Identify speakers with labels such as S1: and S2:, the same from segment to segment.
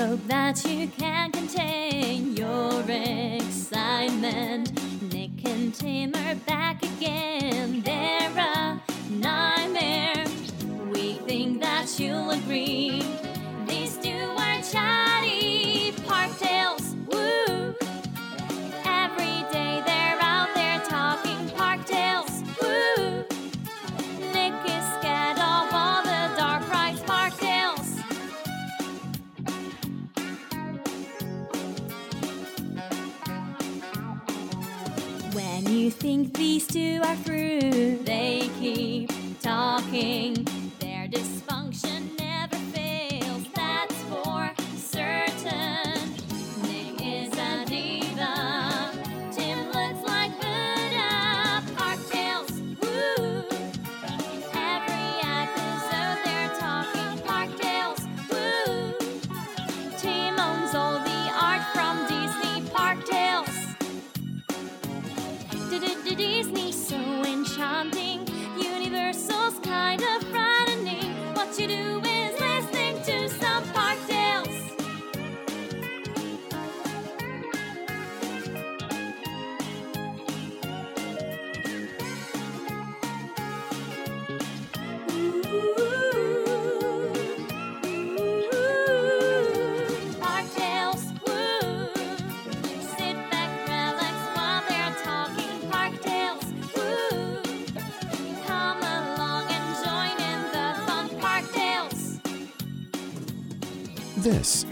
S1: hope that you can contain your excitement. Nick and Tim are back again. They're a nightmare. We think that you'll agree. These two are chatty park these two are through, they keep talking.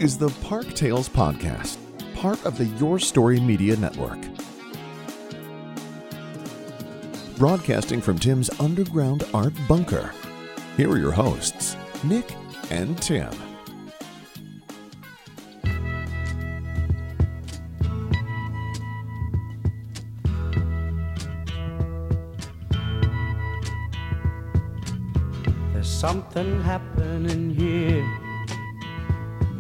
S1: Is the Park Tales
S2: Podcast, part of the Your Story Media Network. Broadcasting from Tim's underground art bunker. Here are your hosts, Nick and Tim.
S3: There's something happening here.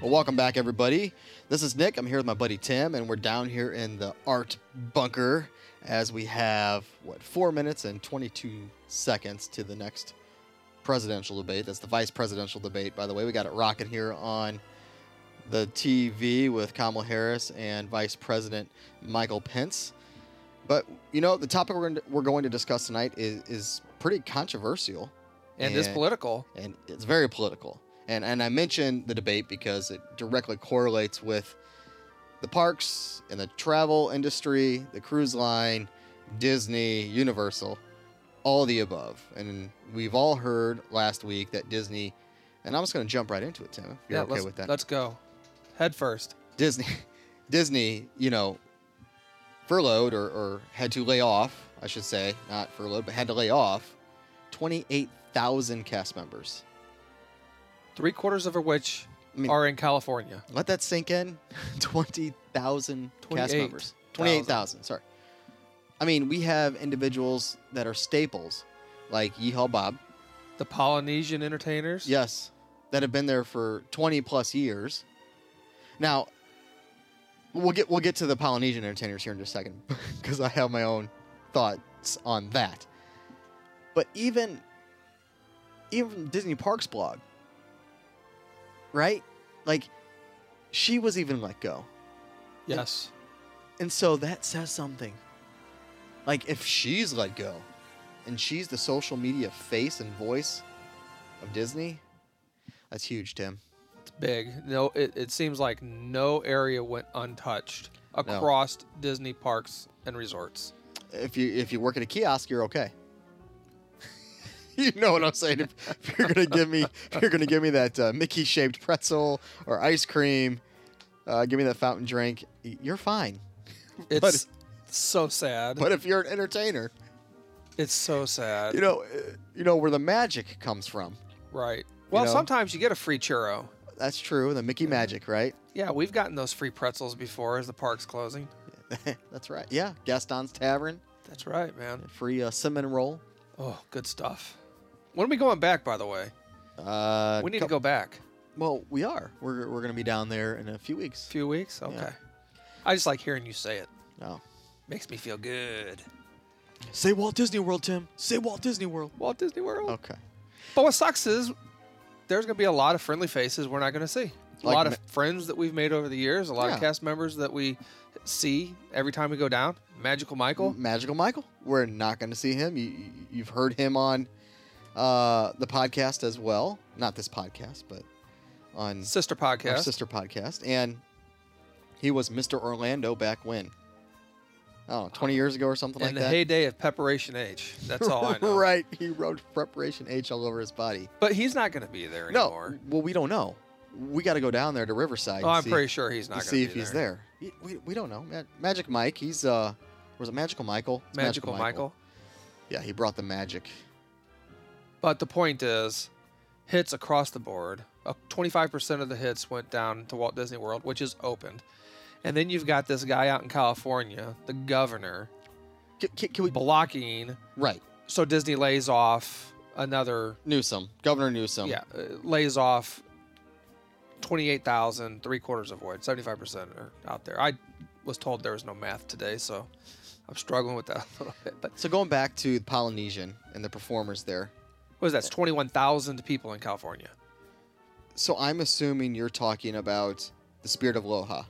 S4: Well, welcome back, everybody. This is Nick. I'm here with my buddy Tim, and we're down here in the art bunker as we have, what, four minutes and 22 seconds to the next presidential debate. That's the vice presidential debate, by the way. We got it rocking here on the TV with Kamala Harris and Vice President Michael Pence. But, you know, the topic we're going to, we're going to discuss tonight is, is pretty controversial.
S5: and is political.
S4: and it's very political. And and I mentioned the debate because it directly correlates with the parks and the travel industry, the cruise line, Disney, Universal, all the above. And we've all heard last week that Disney, and I'm just going to jump right into it, Tim. If you're
S5: yeah,
S4: okay with that.
S5: let's go. Head first.
S4: Disney, Disney, you know, furloughed or, or had to lay off, I should say, not furloughed, but had to lay off 28,000 cast members.
S5: Three quarters of which
S4: I mean,
S5: are in California.
S4: let that sink in. 20,000 cast
S5: 28,000.
S4: members. 28,000, sorry. I mean, we have individuals that are staples, like Yeehaw Bob,
S5: The Polynesian entertainers.
S4: yes, that have been there for 20 plus years. Now, we'll get we'll get to the Polynesian entertainers here in just a second because I have my own thoughts on that. But even even from Disney Parks blog, right? Like she was even let go.
S5: Yes.
S4: And so that says something. Like if she's let go and she's the social media face and voice of Disney, that's huge, Tim.
S5: It's big. No, it, it seems like no area went untouched across Disney parks and resorts.
S4: If you if you work at a kiosk, you're okay. you know what I'm saying? If, if you're gonna give me if you're gonna give me that uh, Mickey shaped pretzel or ice cream, uh, give me that fountain drink, you're fine.
S5: It's so sad.
S4: But if you're an entertainer,
S5: it's so sad.
S4: you know uh, you know where the magic comes from.
S5: right. Well,
S4: know?
S5: sometimes you get a free churro.
S4: That's true. The Mickey magic, right?
S5: Yeah, we've gotten those free pretzels before as the park's closing.
S4: That's right. Yeah, Gaston's Tavern,
S5: That's right, man.
S4: free uh, cinnamon roll.
S5: Oh, good stuff. When are we going back, by the way?
S4: Uh,
S5: we need to go back.
S4: Well, we are. We're we're gonna be down there in a few weeks.
S5: A few weeks? Okay. I just like hearing you say it.
S4: No.
S5: Makes me feel good.
S4: Say Walt Disney World, Tim. Say Walt Disney World.
S5: Walt Disney World.
S4: Okay.
S5: But what sucks is there's going to be a lot of friendly faces we're not going to see. A
S4: Like
S5: lot
S4: Ma-
S5: of friends that we've made over the years, a lot
S4: Yeah.
S5: of cast members that we see every time we go down. Magical Michael.
S4: Magical Michael. We're not gonna see him. You- you've heard him on uh, the podcast as well. Not this podcast, but on
S5: Sister
S4: our
S5: podcast.
S4: sister podcast, and he was Mr. Orlando back when. Oh, 20 years ago or something
S5: in
S4: like
S5: the
S4: that.
S5: heyday of Preparation H. That's all I know.
S4: right. He wrote preparation H all over his body.
S5: But he's not going to be there
S4: No,
S5: anymore.
S4: well, we don't know. We got to go down there to Riverside.
S5: Oh, I'm
S4: see,
S5: pretty sure he's not going to
S4: see
S5: be
S4: if he's there. We, we don't know. Magic Mike, he's uh, was it Magical Michael? It's
S5: Magical Michael.
S4: Yeah, he brought the magic.
S5: But the point is, hits across the board. Uh, 25% of the hits went down to Walt Disney World, which is opened. And then you've got this guy out in California, the governor,
S4: Can, can, we?
S5: blocking.
S4: Right,
S5: So Disney lays off another,
S4: Newsom, Governor Newsom.
S5: yeah, uh, lays off 28,000, three quarters of which, 75% are out there. I was told there was no math today, so I'm struggling with that a little bit. But
S4: So going back to the Polynesian and the performers there.
S5: What is that? It's 21,000 people in California.
S4: So I'm assuming you're talking about the Spirit of Aloha.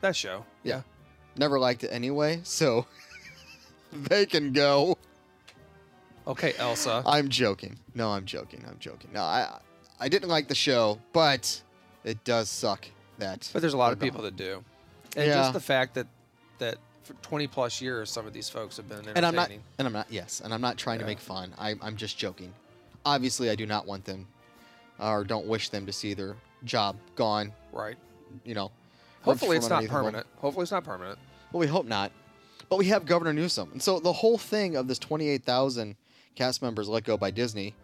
S5: That show.
S4: Yeah. Never liked it anyway, so they can go.
S5: Okay, Elsa.
S4: I'm joking. No, I'm joking. I'm joking. No, I I didn't like the show, but it does suck that.
S5: But there's a lot of people that do. And
S4: Yeah.
S5: just the fact that that for 20 plus years, some of these folks have been entertaining.
S4: And I'm not. And I'm not. Yes, and I'm not trying to make fun. I, I'm just joking. Obviously, I do not want them, or don't wish them to see their job gone.
S5: right.
S4: You know.
S5: Hopefully, it's not
S4: them.
S5: permanent. Hopefully, it's not permanent.
S4: Well, we hope not. But we have Governor Newsom. And so the whole thing of this 28,000 cast members let go by Disney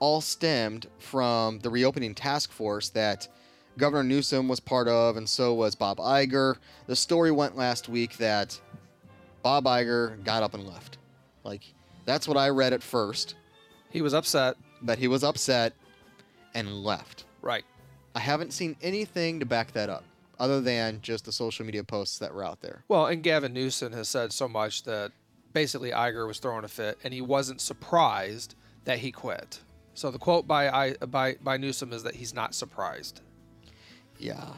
S4: all stemmed from the reopening task force that Governor Newsom was part of, and so was Bob Iger. The story went last week that Bob Iger got up and left. Like, that's what I read at first,
S5: He was upset.
S4: that he was upset and left.
S5: Right.
S4: I haven't seen anything to back that up other than just the social media posts that were out there.
S5: Well, and Gavin Newsom has said so much that basically Iger was throwing a fit, and he wasn't surprised that he quit. So the quote by I by by Newsom is that he's not surprised.
S4: Yeah.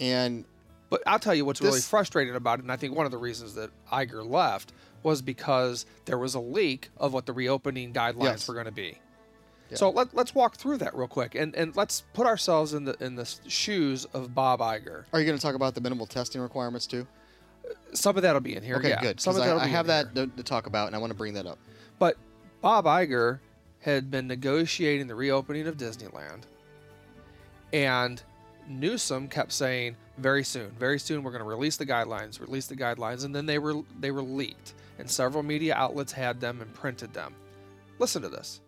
S4: And
S5: But I'll tell you what's really
S4: This-
S5: frustrating about it, and I think one of the reasons that Iger left was because there was a leak of what the reopening guidelines
S4: Yes.
S5: were going to be. So let, let's walk through that real quick and, and let's put ourselves in the in the shoes of Bob Iger.
S4: Are you going to talk about the minimal testing requirements too?
S5: Some of that'll be in here.
S4: Okay,
S5: yeah.
S4: good.
S5: Some of
S4: I, I have that to, to talk about, and I want to bring that up.
S5: But Bob Iger had been negotiating the reopening of Disneyland, and Newsom kept saying, "Very soon, very soon, we're going to release the guidelines, release the guidelines," and then they were they were leaked, and several media outlets had them and printed them. Listen to this,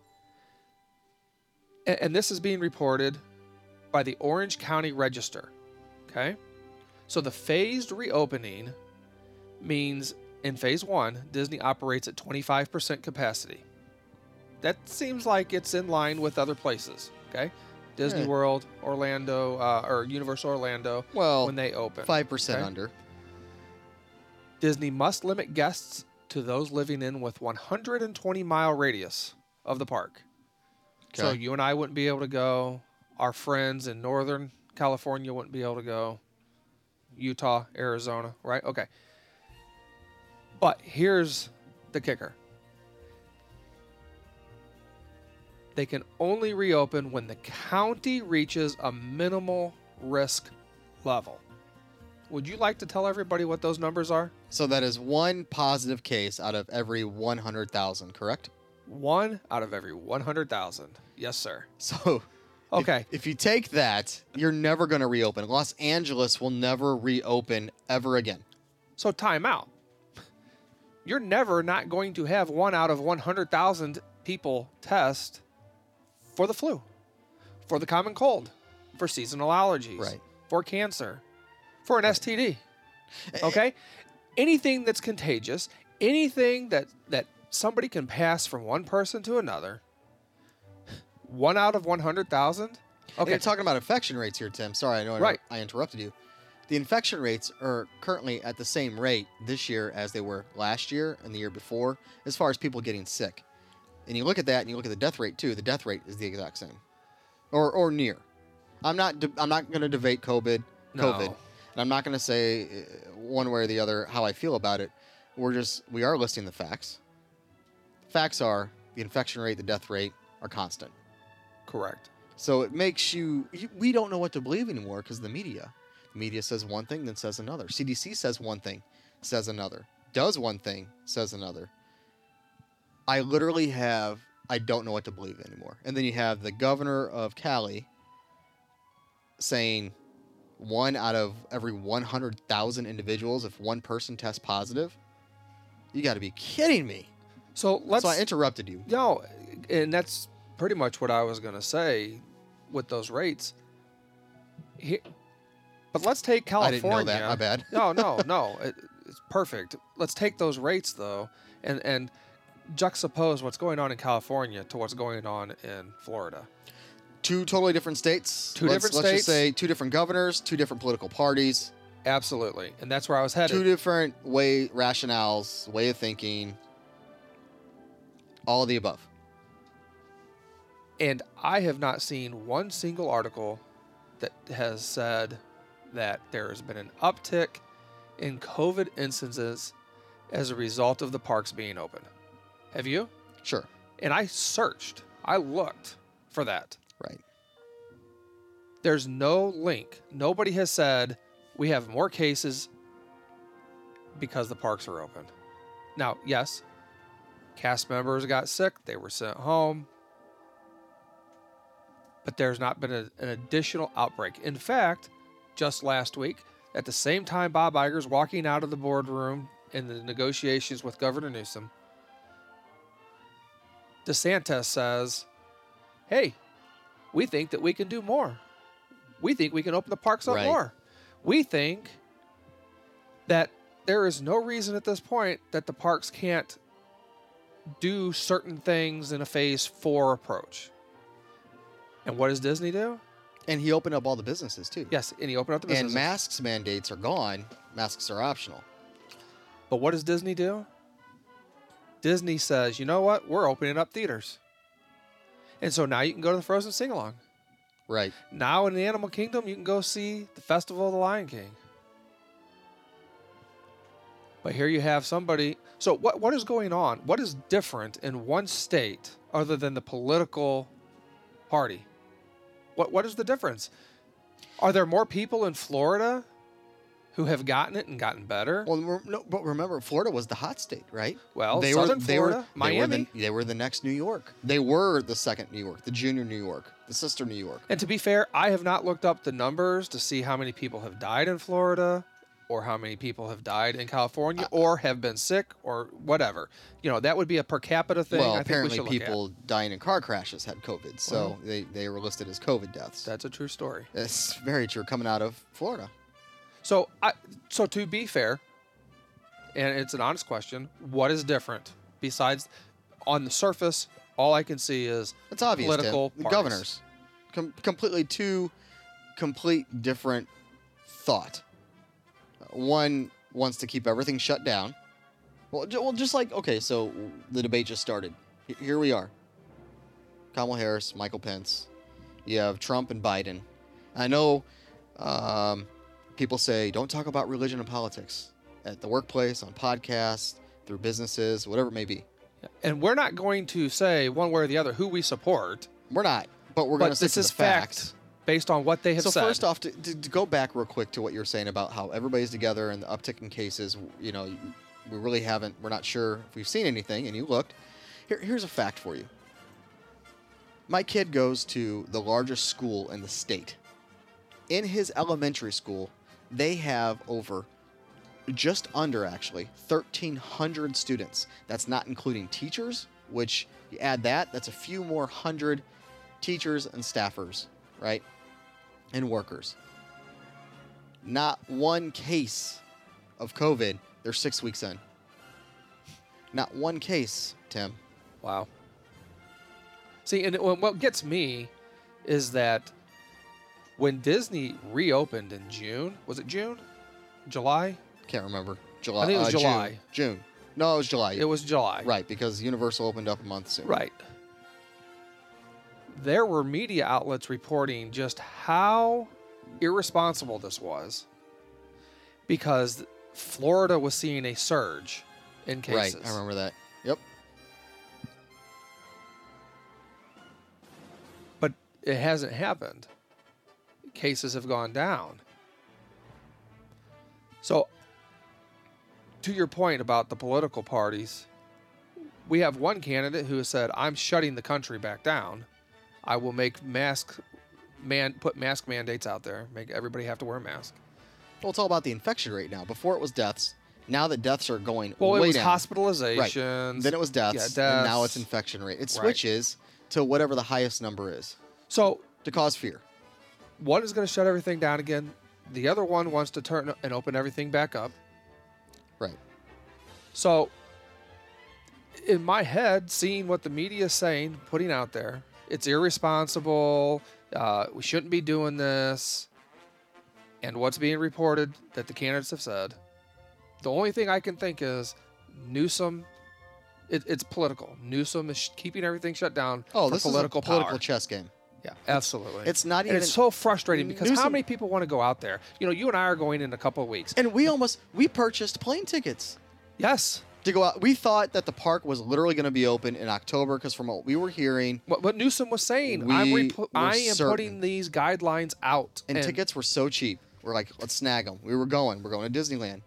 S5: A- and this is being reported by the Orange County Register. Okay, so the phased reopening means in phase one, Disney operates at 25% capacity. That seems like it's in line with other places. Okay, Disney
S4: Yeah.
S5: World, Orlando, uh, or Universal Orlando
S4: Well,
S5: when they open.
S4: five percent
S5: okay?
S4: under.
S5: Disney must limit guests to those living in with 120 mile radius of the park. So
S4: Okay.
S5: you and I wouldn't be able to go. Our friends in Northern California wouldn't be able to go. Utah, Arizona, right? Okay. But here's the kicker. They can only reopen when the county reaches a minimal risk level. Would you like to tell everybody what those numbers are?
S4: So that is one positive case out of every 100,000, correct?
S5: One out of every 100,000. Yes, sir.
S4: So if-
S5: Okay.
S4: if, you take that, you're never going to reopen. Los Angeles will never reopen ever again.
S5: So time out. You're never not going to have one out of 100,000 people test for the flu, for the common cold, for seasonal allergies,
S4: Right.
S5: for cancer, for an STD. Eh, eh, okay? anything that's contagious, anything that that somebody can pass from one person to another. One out of 100,000?
S4: Okay.
S5: Okay.
S4: You're talking about infection rates here, Tim. Sorry, I know I-
S5: Right.
S4: I interrupted you. The infection rates are currently at the same rate this year as they were last year and the year before, as far as people getting sick. And you look at that, and you look at the death rate too. The death rate is the exact same, or or near. I'm not. De- I'm not going to debate COVID.
S5: No.
S4: COVID. And I'm not going to say uh, one way or the other how I feel about it. We're just we are listing the facts. Facts are the infection rate, the death rate are constant.
S5: Correct.
S4: So it makes you, you we don't know what to believe anymore because the media. The media says one thing, then says another. CDC says one thing, says another. Does one thing, says another. I literally have I don't know what to believe anymore. And then you have the governor of Cali saying one out of every 100,000 individuals if one person tests positive. You got to be kidding me.
S5: So let's
S4: so I interrupted you.
S5: No, and that's pretty much what I was going to say with those rates. Here, but let's take California.
S4: I didn't know that. My bad.
S5: no, no, no. It, it's perfect. Let's take those rates though, and and juxtapose what's going on in California to what's going on in Florida.
S4: two totally different states.
S5: Two
S4: let's,
S5: different
S4: let's just say two different governors, two different political parties,
S5: Absolutely, and that's where I was headed.
S4: two different way rationales, way of thinking. All of the above.
S5: And I have not seen one single article that has said that there has been an uptick in COVID instances as a result of the parks being open. Have you?
S4: Sure.
S5: And I searched, I looked for that.
S4: Right.
S5: There's no link. Nobody has said we have more cases because the parks are open. Now, yes, cast members got sick, they were sent home, but there's not been a- an additional outbreak. In fact, just last week, at the same time Bob Iger's walking out of the boardroom in the negotiations with Governor Newsom, DeSantis says, Hey, we think that we can do more. We think we can open the parks up
S4: Right.
S5: more. We think that there is no reason at this point that the parks can't do certain things in a phase four approach. And what does Disney do?
S4: And he opened up all the businesses too.
S5: Yes, and he opened up the
S4: And masks mandates are gone. Masks are optional.
S5: But what does Disney do? Disney says, you know what? We're opening up theaters. And so now you can go to the Frozen sing along.
S4: Right.
S5: Now in the Animal Kingdom, you can go see the Festival of the Lion King. But here you have somebody. So what what is going on? What is different in one state other than the political party. What what is the difference? Are there more people in Florida who have gotten it and gotten better?
S4: Well, no, but remember, Florida was the hot state, right?
S5: Well,
S4: they
S5: Southern
S4: were, they
S5: Florida,
S4: were,
S5: Miami.
S4: They were, the, they were the next New York. They were the second New York, the junior New York, the sister New York.
S5: And to be fair, I have not looked up the numbers to see how many people have died in Florida or how many people have died in California or have been sick or whatever. You know, that would be a per capita thing.
S4: well,
S5: I think we
S4: apparently,
S5: at.
S4: people dying in car crashes had COVID, so
S5: Well-
S4: they, they were listed as COVID deaths.
S5: That's a true story.
S4: It's very true coming out of Florida.
S5: So, I, so to be fair, and it's an honest question, what is different besides on the surface? All I can see is
S4: It's obvious.
S5: Political
S4: The governors, Com- completely two complete different thought. One wants to keep everything shut down. Well, ju- well, just like okay, so the debate just started. H- Here we are. Kamala Harris, Michael Pence. You have Trump and Biden. I know um, people say don't talk about religion and politics at the workplace, on podcasts, through businesses, whatever it may be.
S5: and we're not going to say one way or the other who we support,
S4: We're not, but we're going to
S5: this is
S4: the
S5: fact based on what they have said.
S4: so
S5: said.
S4: first off, to, to, to go back real quick to what you were saying about how everybody's together and the uptick in cases, you know, we really haven't. We're not sure if we've seen anything, and you looked. Here, here's a fact for you. My kid goes to the largest school in the state. In his elementary school, they have over, just under actually, 1,300 students. That's not including teachers, which you add that, that's a few more hundred teachers and staffers, right? And workers. Not one case of COVID. They're six weeks in. Not one case, Tim.
S5: Wow. See, and what gets me is that when Disney reopened in June, was it June? July?
S4: Can't remember. July.
S5: I think it was
S4: uh, June.
S5: July.
S4: June. No, it was July.
S5: It was July.
S4: right because Universal opened up a month soon.
S5: Right. There were media outlets reporting just how irresponsible this was because Florida was seeing a surge in cases.
S4: Right. I remember that. Yep.
S5: But it hasn't happened. Cases have gone down. So, to your point about the political parties, we have one candidate who has said, "I'm shutting the country back down. I will make mask man put mask mandates out there, make everybody have to wear a mask."
S4: Well, it's all about the infection rate now. Before it was deaths. Now that deaths are going
S5: Well,
S4: way
S5: it was
S4: down.
S5: hospitalizations.
S4: Then it was deaths,
S5: Yeah,
S4: and now it's infection rate. It
S5: Right.
S4: switches to whatever the highest number is
S5: So
S4: to cause fear.
S5: One is going to shut everything down again. The other one wants to turn and open everything back up.
S4: Right.
S5: So, in my head, seeing what the media is saying, putting out there, it's irresponsible. Uh, we shouldn't be doing this. And what's being reported that the candidates have said, the only thing I can think is Newsom. It, it's political. Newsom is sh- keeping everything shut down
S4: Oh, this
S5: political
S4: is a political
S5: power.
S4: chess game.
S5: Yeah, absolutely.
S4: It's not
S5: and
S4: even.
S5: it's so frustrating because how many people want to go out there? You know, you and I are going in a couple of weeks.
S4: and we almost we purchased plane tickets
S5: Yes.
S4: to go out. We thought that the park was literally going to be open in October because from what we were hearing,
S5: What, what Newsom was saying, I'm I am
S4: certain.
S5: putting these guidelines out.
S4: and, tickets were so cheap. We're like, let's snag them. We were going. We're going to Disneyland,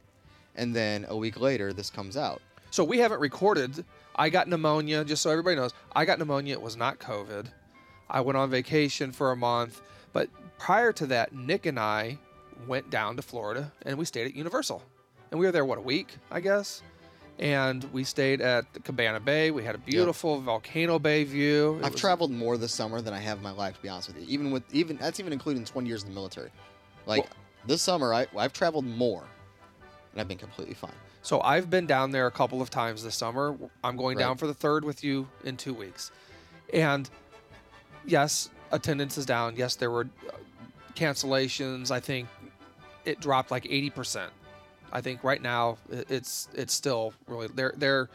S4: and then a week later, this comes out.
S5: So we haven't recorded. I got pneumonia, just so everybody knows. I got pneumonia. It was not COVID. I went on vacation for a month. But prior to that, Nick and I went down to Florida and we stayed at Universal. And we were there, what, a week, I guess? And we stayed at the Cabana Bay. We had a beautiful Volcano Bay view. It
S4: I've
S5: was-
S4: traveled more this summer than I have in my life, to be honest with you. Even with even that's even including 20 years in the military. Like
S5: Well-
S4: this summer, I I've traveled more, and I've been completely fine.
S5: So I've been down there a couple of times this summer. I'm going down for the third with you in two weeks. And yes, attendance is down. Yes, there were uh, cancellations. I think it dropped like 80%. I think right now it's it's still really they're they're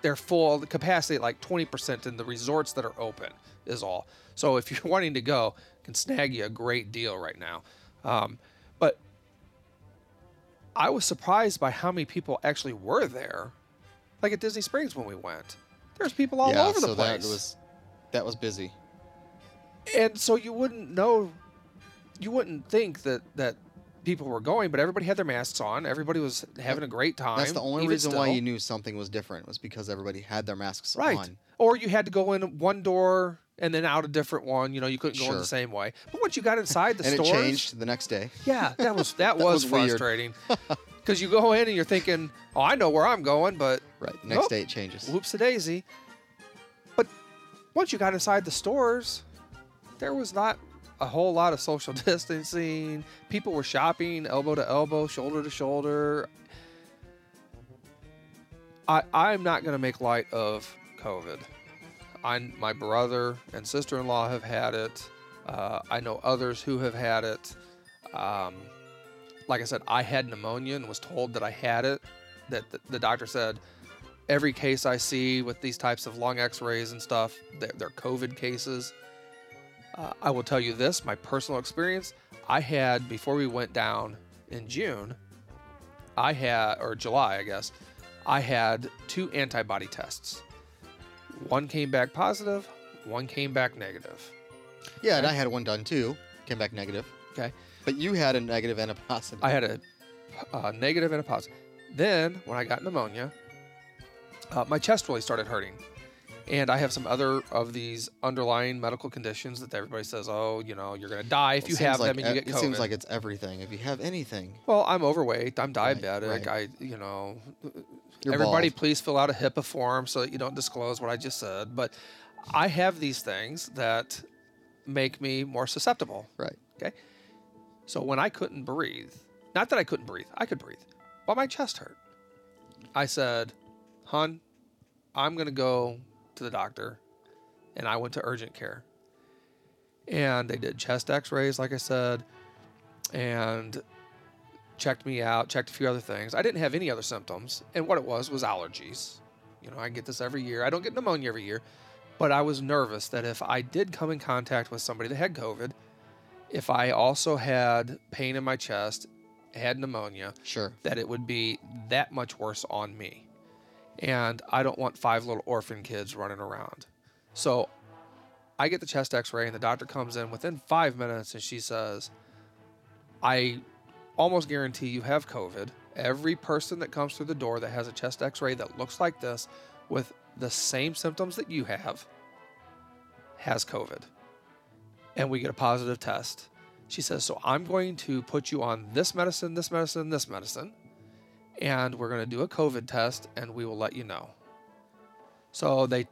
S5: they're full the capacity like 20% in the resorts that are open is all. So if you're wanting to go, can snag you a great deal right now. Um, but I was surprised by how many people actually were there. Like at Disney Springs when we went. There's people all
S4: yeah,
S5: over the
S4: so
S5: place.
S4: that was that was busy.
S5: And so you wouldn't know, you wouldn't think that that people were going, but everybody had their masks on. Everybody was having a great time.
S4: That's the only reason why you knew something was different was because everybody had their masks
S5: right.
S4: on.
S5: Or you had to go in one door and then out a different one. You know, you couldn't go in the same way. But once you got inside the
S4: store
S5: and
S4: it changed the next day.
S5: Yeah, that was that,
S4: That
S5: was,
S4: was
S5: frustrating. Because you go in and you're thinking, "Oh, I know where I'm going," but
S4: Right. the Next
S5: Nope.
S4: day it changes.
S5: whoops a daisy. But once you got inside the stores, there was not a whole lot of social distancing. People were shopping elbow to elbow, shoulder to shoulder. I I'm not going to make light of COVID. I my brother and sister-in-law have had it. Uh, I know others who have had it. Um, like I said, I had pneumonia and was told that I had it. That the, the doctor said every case I see with these types of lung X-rays and stuff, they're, they're COVID cases. Uh, I will tell you this: my personal experience. I had before we went down in June. I had or July, I guess. I had two antibody tests. One came back. One came back negative.
S4: Yeah, and I had one done too. Came back negative.
S5: Okay.
S4: But you had a negative and a positive.
S5: I had a, a negative and a positive. Then, when I got pneumonia, uh, my chest really started hurting. And I have some other of these underlying medical conditions that everybody says, oh, you know, you're going to die if
S4: It
S5: you have
S4: like
S5: them and you get
S4: It seems like it's everything. If you have anything,
S5: well, I'm overweight. I'm
S4: Right,
S5: diabetic.
S4: right.
S5: I, you know,
S4: you're
S5: everybody
S4: bald.
S5: please fill out a HIPAA form so that you don't disclose what I just said. But I have these things that make me more susceptible.
S4: Right.
S5: Okay. So when I couldn't breathe, not that I couldn't breathe, I could breathe, but my chest hurt. I said, Hun, I'm going to go to the doctor. And I went to urgent care. And they did chest x rays, like I said, and checked me out, checked a few other things. I didn't have any other symptoms. And what it was was allergies. You know, I get this every year. I don't get pneumonia every year. But I was nervous that if I did come in contact with somebody that had COVID, if I also had pain in my chest, had pneumonia,
S4: Sure.
S5: that it would be that much worse on me. And I don't want five little orphan kids running around. So I get the chest x ray, and the doctor comes in within five minutes and she says, I almost guarantee you have COVID. Every person that comes through the door that has a chest x ray that looks like this with the same symptoms that you have has COVID. And we get a positive test. She says, So I'm going to put you on this medicine, this medicine, this medicine, and we're going to do a COVID test and we will let you know. So they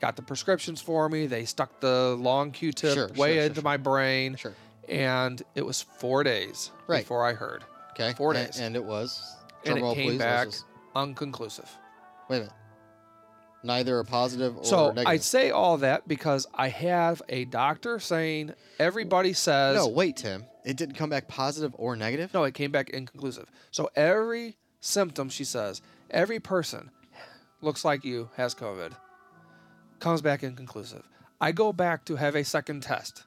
S5: got the prescriptions for me. They stuck the long Q tip
S4: Sure,
S5: way
S4: sure,
S5: into
S4: sure.
S5: my brain.
S4: Sure.
S5: And it was four days
S4: Right.
S5: before I heard.
S4: Okay.
S5: Four days.
S4: And, it was.
S5: And it came
S4: please.
S5: back
S4: was-
S5: unconclusive.
S4: wait a minute. Neither a positive or
S5: So
S4: negative.
S5: I say all that because I have a doctor saying everybody says
S4: no, wait, Tim. It didn't come back positive or negative.
S5: No, it came back inconclusive. So every symptom, she says, every person looks like you has COVID, comes back inconclusive. I go back to have a second test,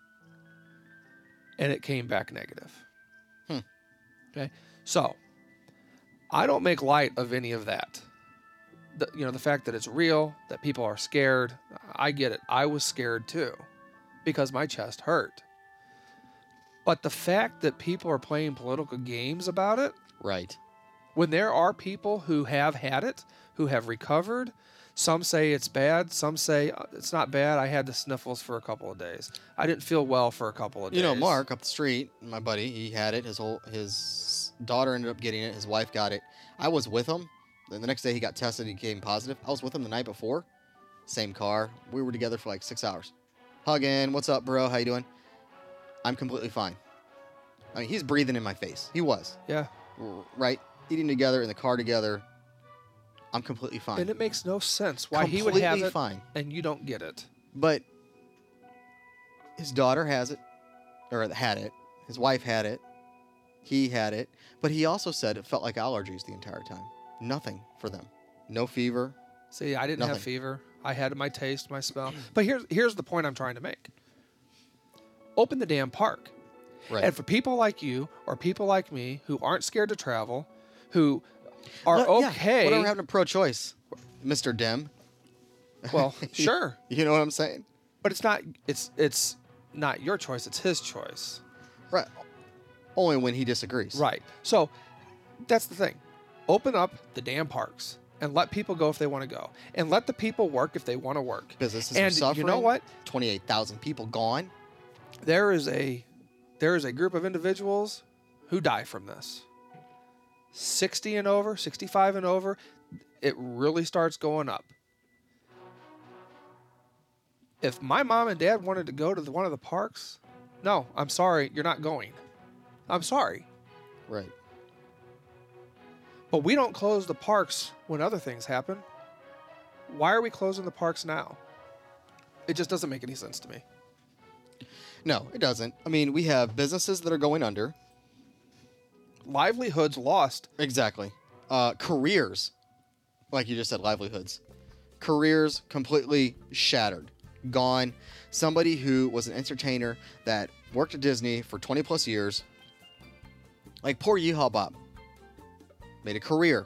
S5: and it came back negative.
S4: Hmm.
S5: Okay, so I don't make light of any of that. The, you know, the fact that it's real, that people are scared, I get it. I was scared too because my chest hurt. But the fact that people are playing political games about it,
S4: Right.
S5: when there are people who have had it, who have recovered, some say it's bad, some say "Uh, it's not bad. I had the sniffles for a couple of days. I didn't feel well for a couple of days.
S4: You know, Mark up the street, my buddy, he had it. His whole his daughter ended up getting it. His wife got it. I was with him. Then the next day he got tested. And he came positive. I was with him the night before. Same car. We were together for like six hours. Hugging. What's up, bro? How you doing? I'm completely fine. I mean, he's breathing in my face. He was
S5: Yeah,
S4: right, eating together in the car together. I'm completely fine.
S5: and it makes no sense why he would have
S4: Completely
S5: it
S4: fine.
S5: and you don't get it.
S4: But his daughter has it, or had it. His wife had it. He had it. But he also said it felt like allergies the entire time. Nothing for them. No fever.
S5: See, I didn't have fever. I had my taste, my smell. But here's here's the point I'm trying to make. Open the damn park.
S4: Right.
S5: And for people like you or people like me who aren't scared to travel, who are
S4: Well, yeah,
S5: okay,
S4: Whatever happened to pro-choice, Mr. Dem?
S5: well, sure,
S4: You know what I'm saying?
S5: but it's not. It's it's not your choice; it's his choice.
S4: Right. Only when he disagrees.
S5: Right. So that's the thing. Open up the damn parks and let people go if they want to go, and let the people work if they want to work.
S4: Businesses
S5: and
S4: are suffering.
S5: you know what?
S4: Twenty-eight thousand people gone.
S5: There is a there is a group of individuals who die from this. 60 and over, 65 and over, it really starts going up. If my mom and dad wanted to go to the, one of the parks, no, I'm sorry, you're not going. I'm sorry.
S4: Right.
S5: But we don't close the parks when other things happen. Why are we closing the parks now? It just doesn't make any sense to me.
S4: No, it doesn't. I mean, we have businesses that are going under.
S5: Livelihoods lost.
S4: Exactly. Uh, careers, like you just said, livelihoods. Careers completely shattered, gone. Somebody who was an entertainer that worked at Disney for 20 plus years, like poor Yeehaw Bob, made a career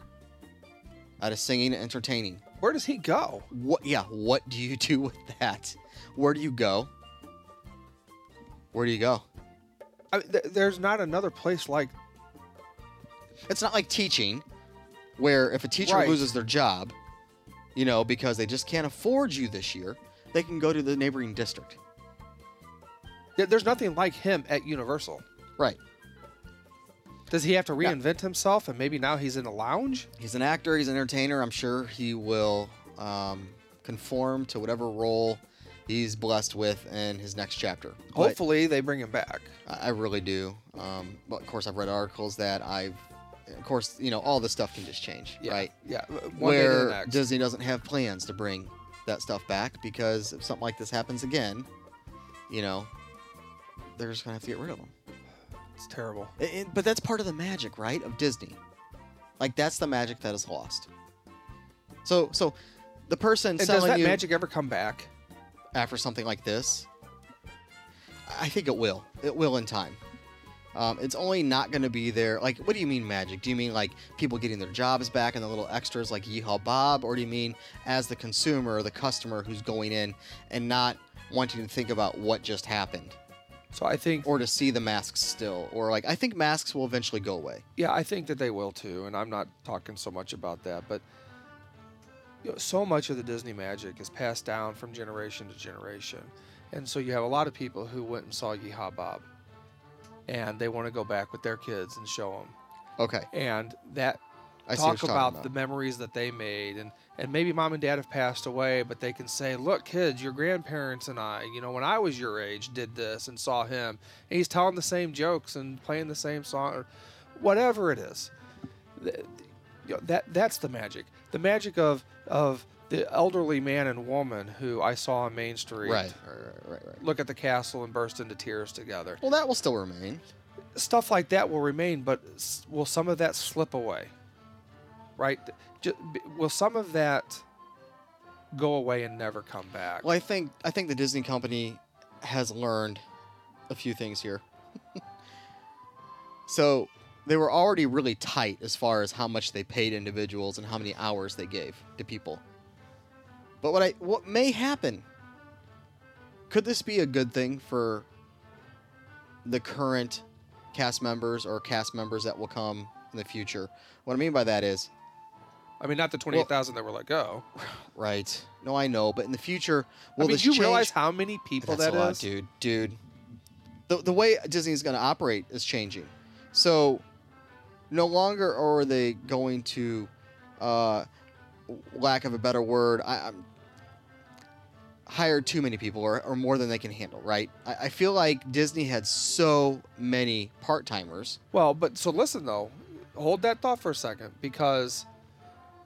S4: out of singing and entertaining.
S5: Where does he go?
S4: What? Yeah. What do you do with that? Where do you go? Where do you go?
S5: I th- there's not another place like
S4: It's not like teaching, where if a teacher
S5: Right.
S4: loses their job, you know, because they just can't afford you this year, they can go to the neighboring district.
S5: There's nothing like him at Universal.
S4: Right.
S5: Does he have to reinvent himself and maybe now he's in a lounge?
S4: He's an actor. He's an entertainer. I'm sure he will um, conform to whatever role he's blessed with in his next chapter. But
S5: Hopefully they bring him back.
S4: I I really do. Um, but of course, I've read articles that I've. Of course, you know all this stuff can just change,
S5: Yeah.
S4: right?
S5: Yeah. One day to the
S4: where
S5: next.
S4: Disney doesn't have plans to bring that stuff back because if something like this happens again, you know, they're just gonna have to get rid of them.
S5: It's terrible.
S4: but that's part of the magic, right, of Disney. Like that's the magic that is lost. So, so the person
S5: And does
S4: selling
S5: that
S4: you
S5: magic ever come back?
S4: after something like this, I think it will. It will in time. Um, it's only not going to be there. Like, what do you mean magic? Do you mean like people getting their jobs back and the little extras like Yeehaw Bob, or do you mean as the consumer or the customer who's going in and not wanting to think about what just happened,
S5: So I think
S4: or to see the masks still, or like I think masks will eventually go away.
S5: Yeah, I think that they will too, and I'm not talking so much about that, but you know, so much of the Disney magic is passed down from generation to generation, and so you have a lot of people who went and saw Yeehaw Bob, and they want to go back with their kids and show them,
S4: Okay,
S5: and that
S4: I
S5: talk
S4: you're
S5: about, the memories that they made, and and maybe mom and dad have passed away, but they can say, look, kids, your grandparents and I, you know, when I was your age, did this and saw him, and he's telling the same jokes and playing the same song, or whatever it is. You know, that that's the magic. The magic of of the elderly man and woman who I saw on Main Street.
S4: Right, right, right, right.
S5: Look at the castle and burst into tears together.
S4: Well, that will still remain.
S5: Stuff like that will remain, but will some of that slip away? Right? Will some of that go away and never come back?
S4: Well, I think I think the Disney company has learned a few things here. so they were already really tight as far as how much they paid individuals and how many hours they gave to people. But what I what may happen? Could this be a good thing for the current cast members or cast members that will come in the future? What I mean by that is,
S5: I mean, not the twenty-eight thousand that were let go.
S4: right? No, I know, but in the future, will
S5: I mean,
S4: this
S5: you
S4: change?
S5: realize how many people
S4: That's
S5: that
S4: a lot,
S5: is?
S4: dude. Dude, the the way Disney is going to operate is changing. So, no longer are they going to, uh, lack of a better word, I, I'm hire too many people or, or more than they can handle. Right? I, I feel like Disney had so many part timers.
S5: Well, but so listen though, hold that thought for a second because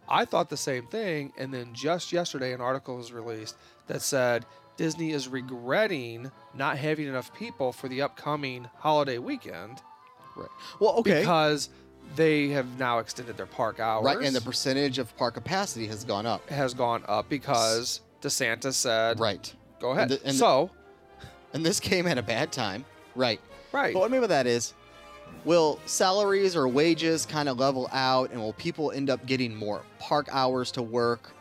S5: I thought the same thing, and then just yesterday an article was released that said Disney is regretting not having enough people for the upcoming holiday weekend
S4: Right. Well, okay.
S5: because they have now extended their park hours.
S4: right, and the percentage of park capacity has gone up.
S5: has gone up because DeSantis said,
S4: Right.
S5: "Go ahead."
S4: And the- and the-
S5: so,
S4: And this came at a bad time. Right.
S5: right,
S4: But what I mean by that is, will salaries or wages kind of level out, and will people end up getting more park hours to work?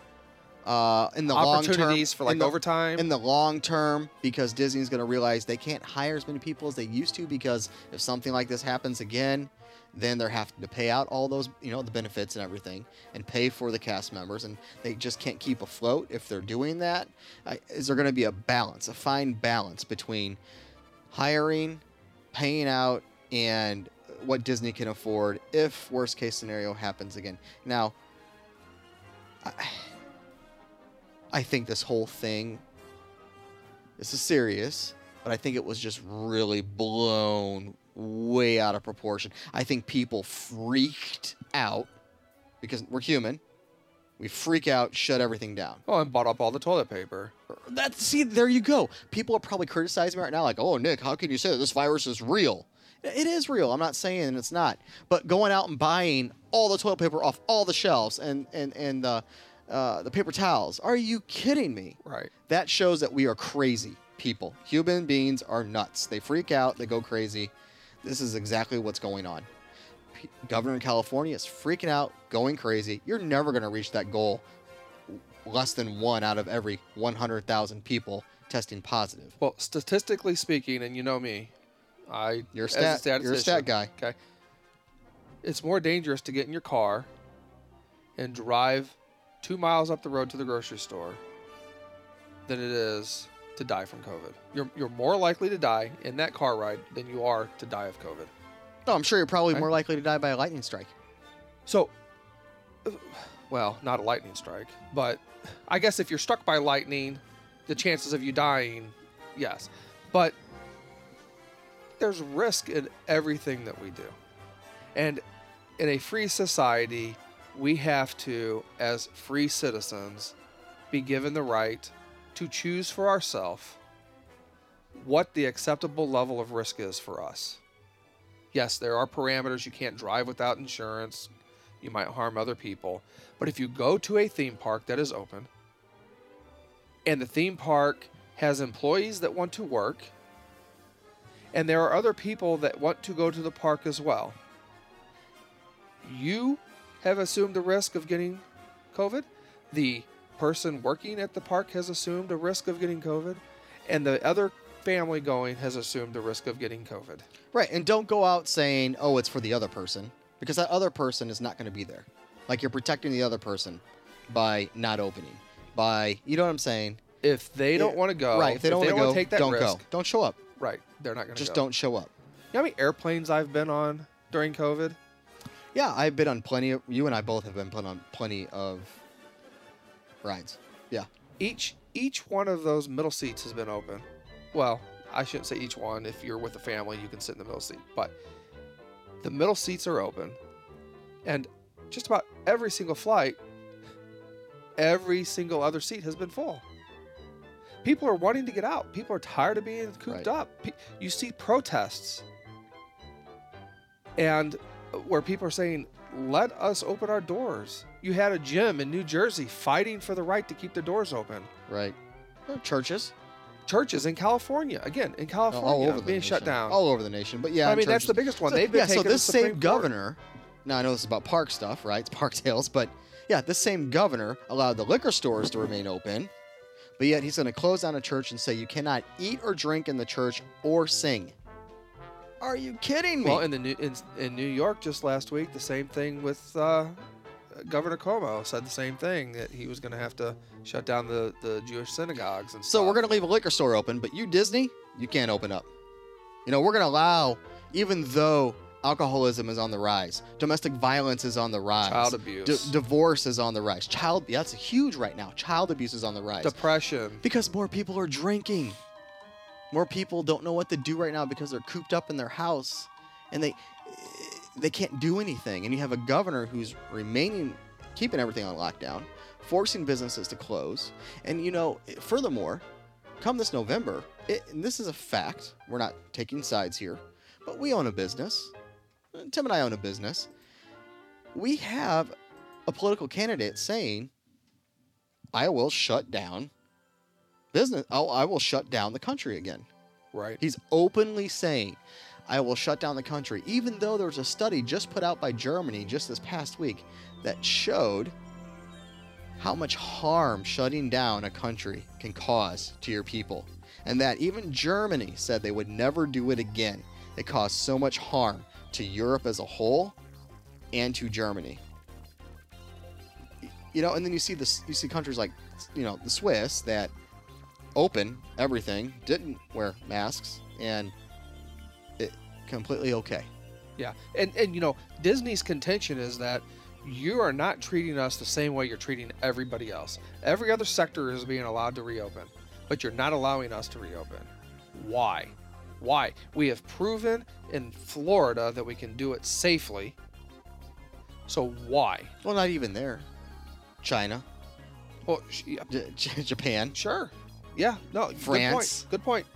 S4: Uh, in the long term,
S5: Opportunities for like
S4: in the,
S5: overtime.
S4: in the long term because Disney's going to realize they can't hire as many people as they used to because if something like this happens again, then they're having to pay out all those, you know, the benefits and everything and pay for the cast members and they just can't keep afloat if they're doing that. I, is there going to be a balance, a fine balance between hiring, paying out and what Disney can afford if worst case scenario happens again. Now, I, I think this whole thing this is serious, but I think it was just really blown way out of proportion. I think people freaked out because we're human. We freak out, shut everything down.
S5: oh, and bought up all the toilet paper.
S4: That see, there you go. People are probably criticizing me right now, like, "Oh, Nick, how can you say that this virus is real?" It is real. I'm not saying it's not. But going out and buying all the toilet paper off all the shelves and and and uh, uh, the paper towels. Are you kidding me?
S5: Right.
S4: That shows that we are crazy people. Human beings are nuts. They freak out. They go crazy. This is exactly what's going on. P- Governor in California is freaking out, going crazy. You're never going to reach that goal. Less than one out of every 100,000 people testing positive.
S5: Well, statistically speaking, and you know me, I
S4: You're a
S5: as a
S4: stat- you're a stat guy.
S5: Okay. It's more dangerous to get in your car and drive two miles up the road to the grocery store than it is to die from COVID. You're you're more likely to die in that car ride than you are to die of COVID.
S4: No, I'm sure you're probably
S5: Right.
S4: more likely to die by a lightning strike.
S5: So, well, not a lightning strike, but I guess if you're struck by lightning, the chances of you dying, yes. But there's risk in everything that we do. And in a free society, we have to, as free citizens, be given the right to choose for ourselves what the acceptable level of risk is for us. Yes, there are parameters. You can't drive without insurance. You might harm other people. But if you go to a theme park that is open and the theme park has employees that want to work, and there are other people that want to go to the park as well, you have assumed the risk of getting COVID. The person working at the park has assumed a risk of getting COVID. And the other family going has assumed the risk of getting COVID.
S4: Right, and don't go out saying, "Oh, it's for the other person," because that other person is not going to be there. Like you're protecting the other person by not opening. By you know what I'm saying?
S5: If they don't want to go,
S4: right? If they don't want to
S5: take that
S4: don't
S5: risk,
S4: go. Don't show up.
S5: Right, they're not going to
S4: Just
S5: go.
S4: don't show up.
S5: You know how many airplanes I've been on during COVID?
S4: Yeah, I've been on plenty of. You and I both have been put on plenty of rides. Yeah.
S5: Each each one of those middle seats has been open. Well, I shouldn't say each one. If you're with a family, you can sit in the middle seat. But the middle seats are open, and just about every single flight, every single other seat has been full. People are wanting to get out. People are tired of being cooped
S4: Right.
S5: up. You see protests, and uh, where people are saying, "Let us open our doors." You had a gym in New Jersey fighting for the right to keep the doors open.
S4: Right. Churches.
S5: Churches in California, again in California,
S4: all over the
S5: being shut down.
S4: All over the nation. But yeah,
S5: I mean, that's the biggest one.
S4: So,
S5: They've been
S4: yeah, so this same governor. Now I know this is about park stuff, right? It's park tales, but yeah, this same governor allowed the liquor stores to remain open, but yet he's going to close down a church and say you cannot eat or drink in the church or sing. Are you kidding me?
S5: Well, in the new, in, in New York just last week, the same thing with uh, Governor Cuomo said the same thing that he was going to have to shut down the, the Jewish synagogues and
S4: So
S5: stuff.
S4: we're gonna leave a liquor store open, but you Disney, you can't open up. You know, we're gonna allow, even though alcoholism is on the rise, domestic violence is on the rise,
S5: Child abuse.
S4: divorce is on the rise, child yeah, that's huge right now. Child abuse is on the rise
S5: depression.
S4: because more people are drinking. More people don't know what to do right now because they're cooped up in their house, and they they can't do anything. And you have a governor who's remaining, keeping everything on lockdown, forcing businesses to close. And you know, furthermore, come this November, it, and this is a fact. We're not taking sides here, but we own a business. Tim and I own a business. We have a political candidate saying, "I will shut down business. Oh, I will shut down the country again."
S5: Right.
S4: He's openly saying, I will shut down the country, even though there was a study just put out by Germany just this past week that showed how much harm shutting down a country can cause to your people. And that even Germany said they would never do it again. It caused so much harm to Europe as a whole and to Germany. You know, and then you see this you see countries like you know, the Swiss that open everything, didn't wear masks and it completely okay.
S5: Yeah, and and you know Disney's contention is that you are not treating us the same way you're treating everybody else. Every other sector is being allowed to reopen, but you're not allowing us to reopen. Why? Why? We have proven in Florida that we can do it safely. So why?
S4: Well, not even there. China,
S5: Well, yeah,
S4: J- Japan,
S5: sure. Yeah, no. Good
S4: France.
S5: point. Good point.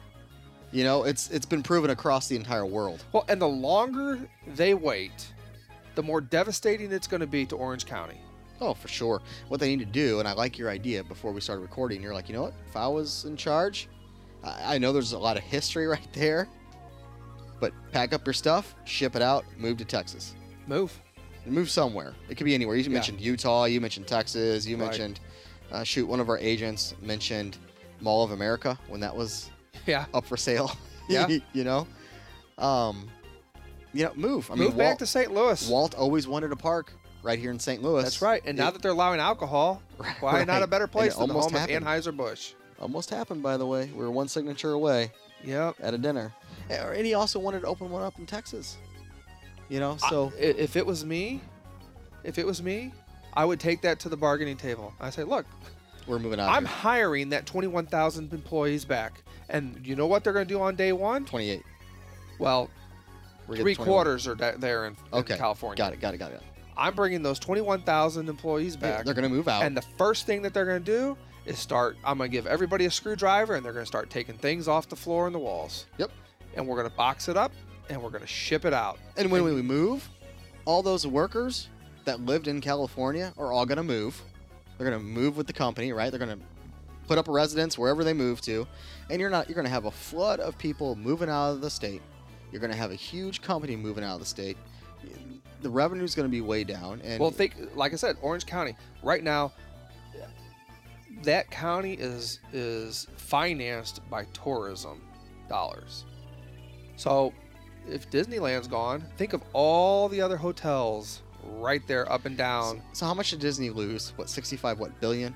S4: You know, it's it's been proven across the entire world.
S5: Well, and the longer they wait, the more devastating it's going to be to Orange County.
S4: Oh, for sure. What they need to do, and I like your idea before we started recording, you're like, you know what? If I was in charge, I, I know there's a lot of history right there, but pack up your stuff, ship it out, move to Texas.
S5: Move.
S4: Move somewhere. It could be anywhere. You
S5: Yeah.
S4: mentioned Utah, you mentioned Texas, you
S5: Right.
S4: mentioned, uh, shoot, one of our agents mentioned Mall of America when that was
S5: Yeah.
S4: up for sale.
S5: Yeah.
S4: you know? Um, you know, move. I mean,
S5: Move back
S4: Walt,
S5: to St. Louis.
S4: Walt always wanted a park right here in St. Louis.
S5: That's right. And now that they're allowing alcohol, why not a better place
S4: it
S5: than the home
S4: happened.
S5: of Anheuser-Busch?
S4: Almost happened, by the way. We were one signature away
S5: Yep.
S4: at a dinner. Eh, and he also wanted to open one up in Texas. You know, so
S5: I- if it was me, if it was me, I would take that to the bargaining table. I say, look,
S4: we're moving on.
S5: I'm
S4: here.
S5: hiring that 21,000 employees back. And you know what they're going to do on day one?
S4: 28.
S5: Well,
S4: We're
S5: three quarters are da- there in, in
S4: Okay.
S5: California.
S4: Got it, got it, got it.
S5: I'm bringing those 21,000 employees
S4: Yeah,
S5: back.
S4: they're going to move out.
S5: And the first thing that they're going to do is start. I'm going to give everybody a screwdriver, and they're going to start taking things off the floor and the walls.
S4: Yep.
S5: And we're going to box it up, and we're going to ship it out.
S4: And when we move, all those workers that lived in California are all going to move. They're going to move with the company, right? They're going to put up a residence wherever they move to, and you're not you're going to have a flood of people moving out of the state. You're going to have a huge company moving out of the state. The revenue's going to be way down, and
S5: Well, think like I said, Orange County right now. That county is is financed by tourism dollars. So, if Disneyland's gone, think of all the other hotels right there, up and down.
S4: so how much did Disney lose? What 65 what billion?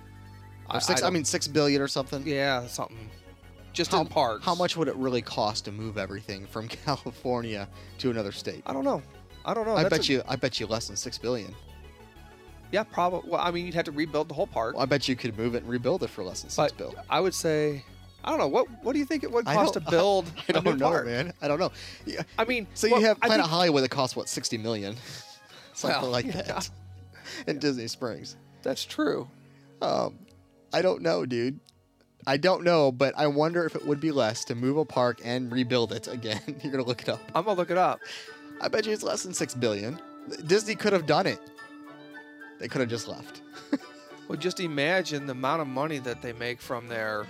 S5: I-
S4: Or six, I,
S5: don't-
S4: mean 6 billion or something.
S5: Yeah, something. Just
S4: How,
S5: in parks.
S4: how much would it really cost to move everything from California to another state?
S5: I don't know. I don't know.
S4: I
S5: That's
S4: bet
S5: a-
S4: you. I bet you less than six billion.
S5: Yeah, probably. Well, I mean, you'd have to rebuild the whole park.
S4: Well, I bet you could move it and rebuild it for less than six
S5: but
S4: bill.
S5: I would say, I don't know. What What do you think it would cost to build
S4: I
S5: a new
S4: don't know,
S5: park?
S4: man. I don't know. Yeah.
S5: I mean,
S4: So
S5: well,
S4: you have Planet
S5: think-
S4: Hollywood that costs what sixty million, something
S5: Well,
S4: like
S5: yeah.
S4: that, in Disney Springs.
S5: That's true.
S4: Um, I don't know, dude. I don't know, but I wonder if it would be less to move a park and rebuild it again. You're gonna look it up.
S5: I'm gonna look it up.
S4: I bet you it's less than six billion. Disney could have done it. They could have just left.
S5: Well, just imagine the amount of money that they make from their,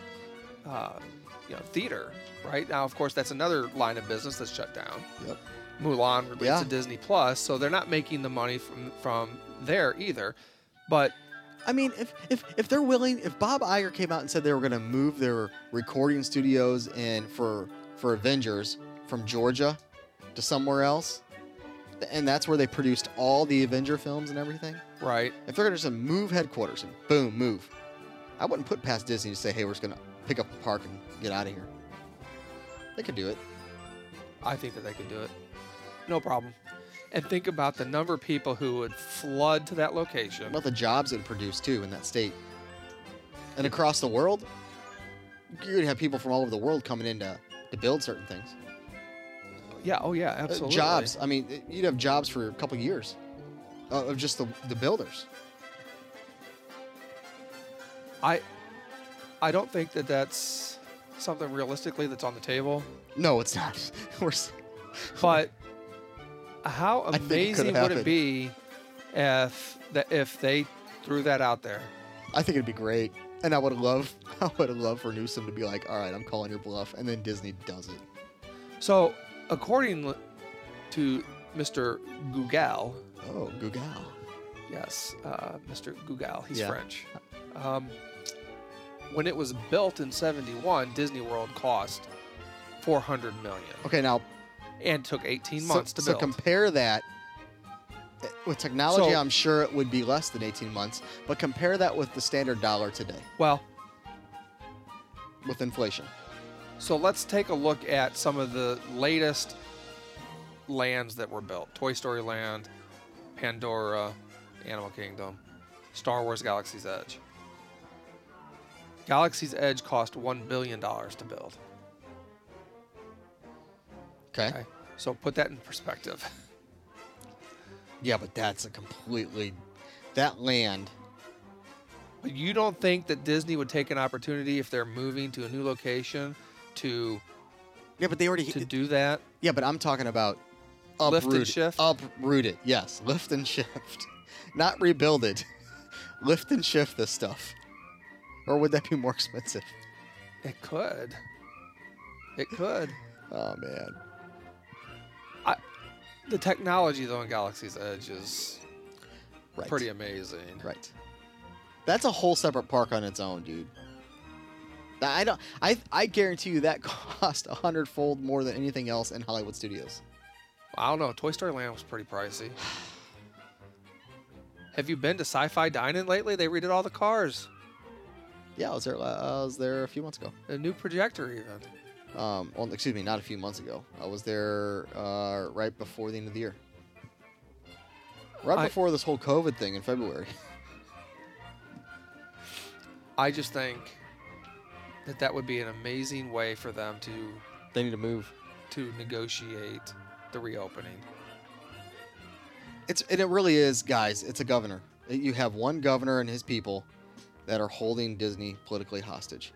S5: uh, you know, theater. Right now, of course, that's another line of business that's shut down.
S4: Yep.
S5: Mulan relates
S4: Yeah.
S5: to Disney Plus, so they're not making the money from from there either. But
S4: I mean, if, if if they're willing, if Bob Iger came out and said they were going to move their recording studios and for for Avengers from Georgia to somewhere else, and that's where they produced all the Avenger films and everything.
S5: right,
S4: If they're going to just move headquarters and boom, move, I wouldn't put past Disney to say, hey, we're just going to pick up the park and get out of here. They could do it.
S5: I think that they could do it. No problem. And think about the number of people who would flood to that location.
S4: About the jobs it would produce too in that state? And across the world, you're going to have people from all over the world coming in to, to build certain things.
S5: Yeah. Oh, yeah. Absolutely.
S4: jobs. I mean, you'd have jobs for a couple years uh, of just the, the builders.
S5: I, I don't think that that's something realistically that's on the table.
S4: No, it's not. We're,
S5: But how
S4: think it
S5: amazing would it be if that if they threw that out there?
S4: I think it'd be great, and I would love, I would love for Newsom to be like, "All right, I'm calling your bluff," and then Disney does it.
S5: So, according to Mr. Google,
S4: Oh, Google.
S5: yes, uh, Mr. Google, he's
S4: Yeah.
S5: French. Um, when it was built in 71, Disney World cost 400 million
S4: Okay, now
S5: and took 18
S4: so-
S5: months to
S4: so
S5: build.
S4: So compare that eh, with technology.
S5: So-
S4: I'm sure it would be less than 18 months, but compare that with the standard dollar today
S5: well,
S4: with inflation.
S5: So let's take a look at some of the latest lands that were built Toy Story Land, Pandora, Animal Kingdom, Star Wars Galaxy's Edge. Galaxy's Edge cost $1 billion to build.
S4: Okay.
S5: Okay. So put that in perspective.
S4: Yeah, but that's a completely that land.
S5: But you don't think that Disney would take an opportunity if they're moving to a new location to
S4: Yeah, but they already.
S5: to do that?
S4: yeah, but I'm talking about
S5: Lift and
S4: uprooted.
S5: shift?
S4: Uprooted. Yes, lift and shift, not rebuild it. lift and shift this stuff, or would that be more expensive?
S5: It could. It could.
S4: Oh man.
S5: I, The technology though in Galaxy's Edge is
S4: Right.
S5: pretty amazing.
S4: Right. That's a whole separate park on its own, dude. I don't. I I guarantee you that cost a hundredfold more than anything else in Hollywood studios.
S5: I don't know. Toy Story Land was pretty pricey. Have you been to Sci-Fi Dine-In lately? They redid all the cars.
S4: Yeah, I was there. uh, I was there a few months ago.
S5: A new projector even.
S4: Um, well, excuse me, not a few months ago. I was there uh, right before the end of the year. Right
S5: I-
S4: before this whole COVID thing in February.
S5: I just think that that would be an amazing way for them to
S4: they need to move.
S5: to negotiate the reopening.
S4: It's and it really is, guys. It's a governor. You have one governor and his people that are holding Disney politically hostage.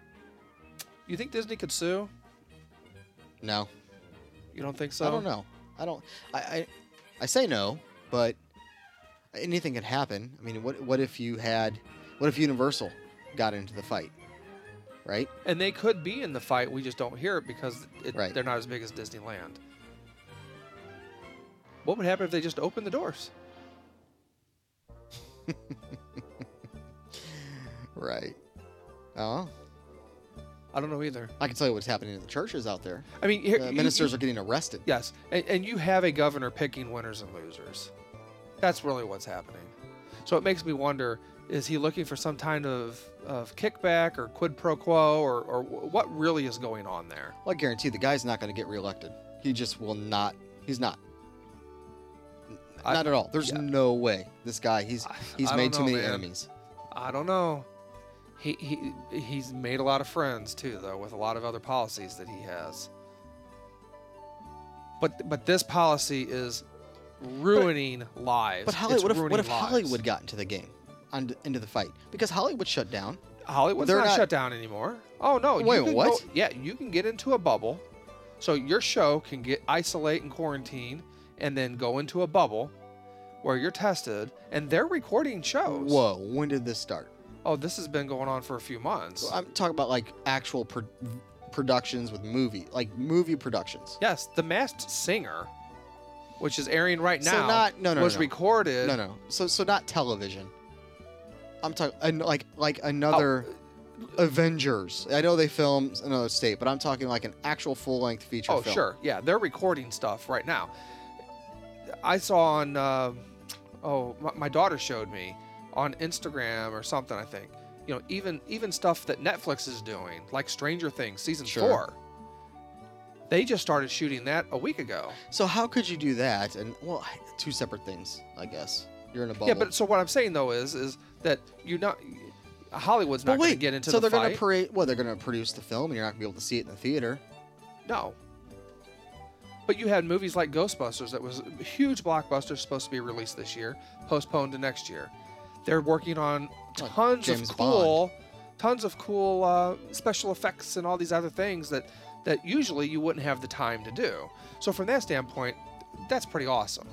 S5: You think Disney could sue?
S4: No,
S5: You don't think so?
S4: I don't know. I don't. I, I I say no, but anything could happen. I mean, what what if you had, what if Universal got into the fight, right?
S5: And they could be in the fight. We just don't hear it because it,
S4: Right.
S5: they're not as big as Disneyland. What would happen if they just opened the doors?
S4: Right. Oh,
S5: I don't know either.
S4: I can tell you what's happening in the churches out there.
S5: I mean, here,
S4: The
S5: you-
S4: ministers
S5: you-
S4: are getting arrested.
S5: Yes, and, and you have a governor picking winners and losers. That's really what's happening. So it makes me wonder: is he looking for some kind of, of kickback or quid pro quo, or, or what really is going on there?
S4: Well, I guarantee the guy's not going to get reelected. He just will not. He's not.
S5: I-
S4: not at all. There's
S5: yeah.
S4: no way. This guy. He's he's
S5: I
S4: made
S5: don't
S4: too many
S5: man.
S4: enemies.
S5: I don't know. He, he he's made a lot of friends too, though, with a lot of other policies that he has. But but this policy is ruining lives.
S4: But Hollywood. What if, what if. Hollywood got into the game, on, into the fight? Because Hollywood shut down.
S5: Hollywood's
S4: They're
S5: not,
S4: not-
S5: shut down anymore. Oh no!
S4: Wait,
S5: can
S4: what?
S5: Go, yeah, you can get into a bubble, so your show can get isolate and quarantine, and then go into a bubble where you're tested, and they're recording shows.
S4: Whoa. When did this start?
S5: Oh, this has been going on for a few months.
S4: I'm talking about like actual pro- productions with movie, like movie productions.
S5: Yes, The Masked Singer, which is airing right now, So
S4: not- no, no,
S5: was
S4: no.
S5: recorded.
S4: No, no. So so not television. I'm talking like like another
S5: Oh.
S4: Avengers. I know they film another state, but I'm talking like an actual full length feature
S5: Oh,
S4: film.
S5: sure. Yeah, they're recording stuff right now. I saw on, uh, oh, my, my daughter showed me on Instagram or something. I think you know even even stuff that Netflix is doing, like Stranger Things season
S4: Sure.
S5: four. They just started shooting that a week ago.
S4: So how could you do that? And well, two separate things, I guess. You're in a bubble.
S5: Yeah, but so what I'm saying though is is that you're not Hollywood's not going to get into the
S4: so
S5: the
S4: they're gonna parade. Well, they're gonna produce the film, and you're not gonna be able to see it in the theater.
S5: No. But you had movies like Ghostbusters that was a huge blockbuster supposed to be released this year, postponed to next year. They're working on
S4: Like
S5: tons
S4: James
S5: of cool, tons of cool uh, special effects and all these other things that that usually you wouldn't have the time to do. So from that standpoint, that's pretty awesome.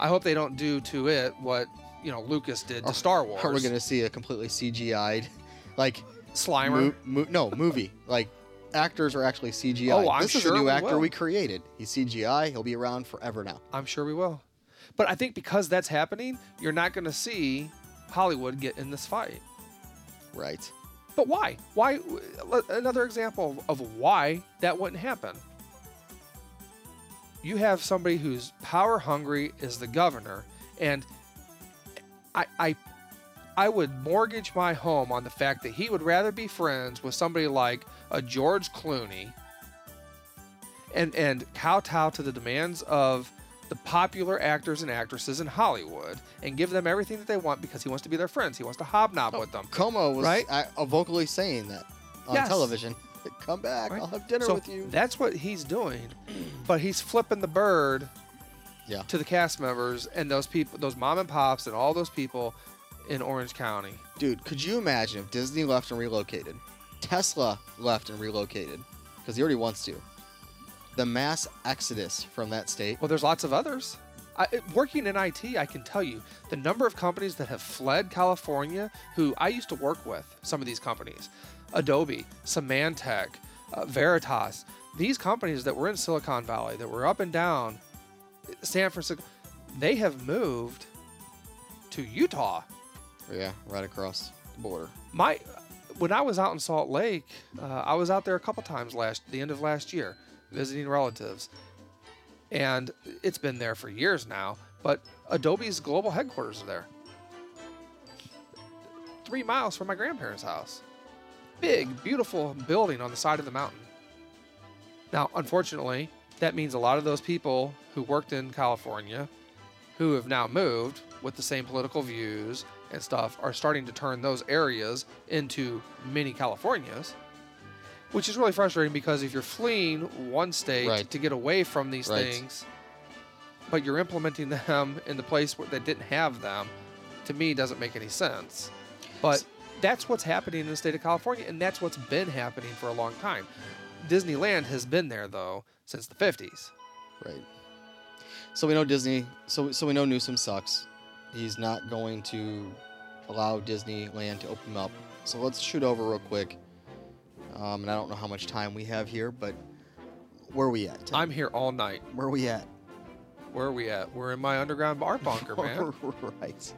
S5: I hope they don't do to it what you know Lucas did to
S4: Are-
S5: Star Wars.
S4: We're we gonna see a completely CGI'd, like
S5: Slimer?
S4: mo- mo- no movie? Like actors are actually CGI.
S5: Oh, I'm
S4: this
S5: sure
S4: is a new
S5: we
S4: actor
S5: will.
S4: we created. He's CGI. He'll be around forever now.
S5: I'm sure we will. But I think because that's happening, you're not going to see Hollywood get in this fight.
S4: Right.
S5: But why? Why? Another example of why that wouldn't happen. You have somebody who's power hungry is the governor, and I, I, I would mortgage my home on the fact that he would rather be friends with somebody like a George Clooney, and and kowtow to the demands of the popular actors and actresses in Hollywood, and give them everything that they want because he wants to be their friends. He wants to hobnob with them.
S4: Cuomo was
S5: Right?
S4: I, uh, vocally saying that on
S5: Yes.
S4: television. Come back.
S5: Right?
S4: I'll have dinner
S5: so
S4: with you.
S5: That's what he's doing, but he's flipping the bird
S4: Yeah.
S5: to the cast members and those people, those mom and pops, and all those people in Orange County.
S4: Dude, could you imagine if Disney left and relocated? Tesla left and relocated because he already wants to. The mass exodus from that state.
S5: Well, there's lots of others. I, working in IT, I can tell you the number of companies that have fled California who I used to work with, some of these companies Adobe, Symantec, uh, Veritas, these companies that were in Silicon Valley, that were up and down San Francisco, they have moved to Utah.
S4: Yeah, right across the border.
S5: my when I was out in Salt Lake, uh, I was out there a couple times last the end of last year visiting relatives, and it's been there for years now. But Adobe's global headquarters are there, three miles from my grandparents' house. Big, beautiful building on the side of the mountain. Now, unfortunately, that means a lot of those people who worked in California, who have now moved with the same political views and stuff, are starting to turn those areas into mini Californias, which is really frustrating because if you're fleeing one state
S4: Right.
S5: to get away from these
S4: Right.
S5: things, but you're implementing them in the place where that didn't have them, to me doesn't make any sense. But that's what's happening in the state of California, and that's what's been happening for a long time. Disneyland has been there though since the 50s.
S4: Right. So we know Disney. So so we know Newsom sucks. He's not going to allow Disneyland to open up. So let's shoot over real quick. Um, and I don't know how much time we have here, but where are we at?
S5: I'm here all night.
S4: Where are we at?
S5: Where are we at? We're in my underground bar bunker, man.
S4: right.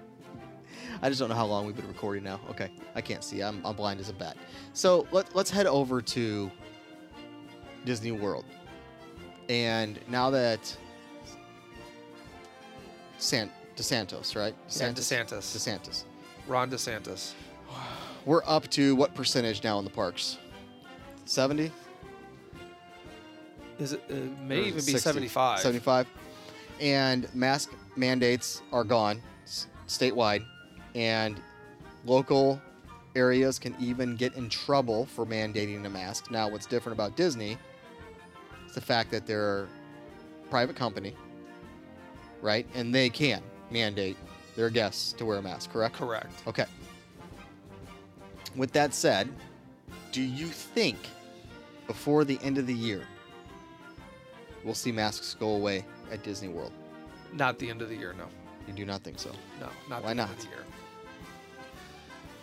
S4: I just don't know how long we've been recording now. Okay, I can't see. I'm, I'm blind as a bat. So let, let's head over to Disney World. And now that San DeSantos, right?
S5: Yeah, DeSantis.
S4: DeSantis.
S5: Ron DeSantis.
S4: We're up to what percentage now in the parks? 70?
S5: Is it, it may
S4: Or
S5: even be 75.
S4: 75. And mask mandates are gone statewide. And local areas can even get in trouble for mandating a mask. Now, what's different about Disney is the fact that they're a private company, right? And they can mandate their guests to wear a mask, correct?
S5: Correct.
S4: Okay. With that said, do you think before the end of the year we'll see masks go away at Disney World?
S5: Not the end of the year, no.
S4: You do not think so.
S5: No, not
S4: Why
S5: the
S4: not?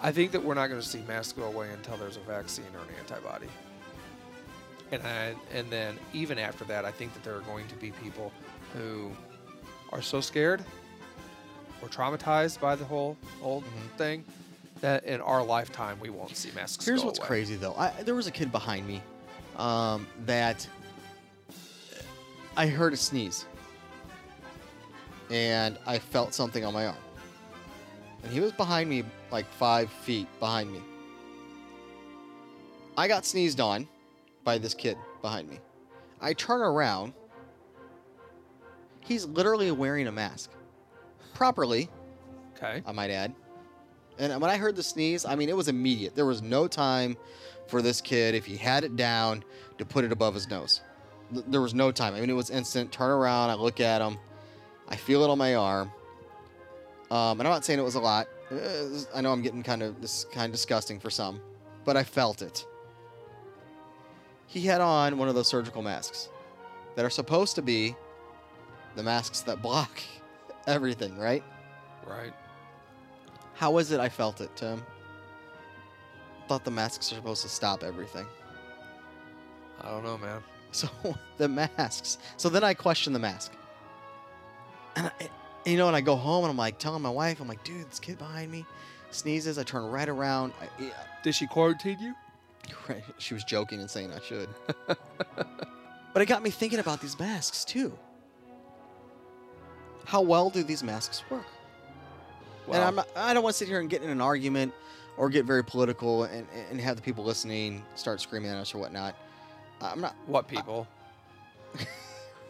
S5: I think that we're not going to see masks go away until there's a vaccine or an antibody. And I, and then even after that, I think that there are going to be people who are so scared or traumatized by the whole whole
S4: Mhm.
S5: thing that in our lifetime we won't see masks.
S4: Here's what's
S5: away.
S4: crazy though. I, there was a kid behind me um, that I heard a sneeze, and I felt something on my arm, and he was behind me like five feet behind me. I got sneezed on by this kid behind me. I turn around. He's literally wearing a mask, properly.
S5: Okay.
S4: I might add. And when I heard the sneeze, I mean, it was immediate. There was no time for this kid, if he had it down, to put it above his nose. There was no time. I mean, it was instant. Turn around, I look at him, I feel it on my arm. Um, and I'm not saying it was a lot. Uh, I know I'm getting kind of this kind of disgusting for some, but I felt it. He had on one of those surgical masks that are supposed to be the masks that block everything, right?
S5: Right.
S4: How is it I felt it, Tim? Thought the masks are supposed to stop everything.
S5: I don't know, man.
S4: So the masks. So then I question the mask. And I, you know, and I go home and I'm like telling my wife, I'm like, dude, this kid behind me sneezes, I turn right around. I, yeah,
S5: Did she quarantine you?
S4: right. She was joking and saying I should. but it got me thinking about these masks too. How well do these masks work? and I'm not, I don't want to sit here and get in an argument or get very political and, and have the people listening start screaming at us or whatnot. I'm not.
S5: what people?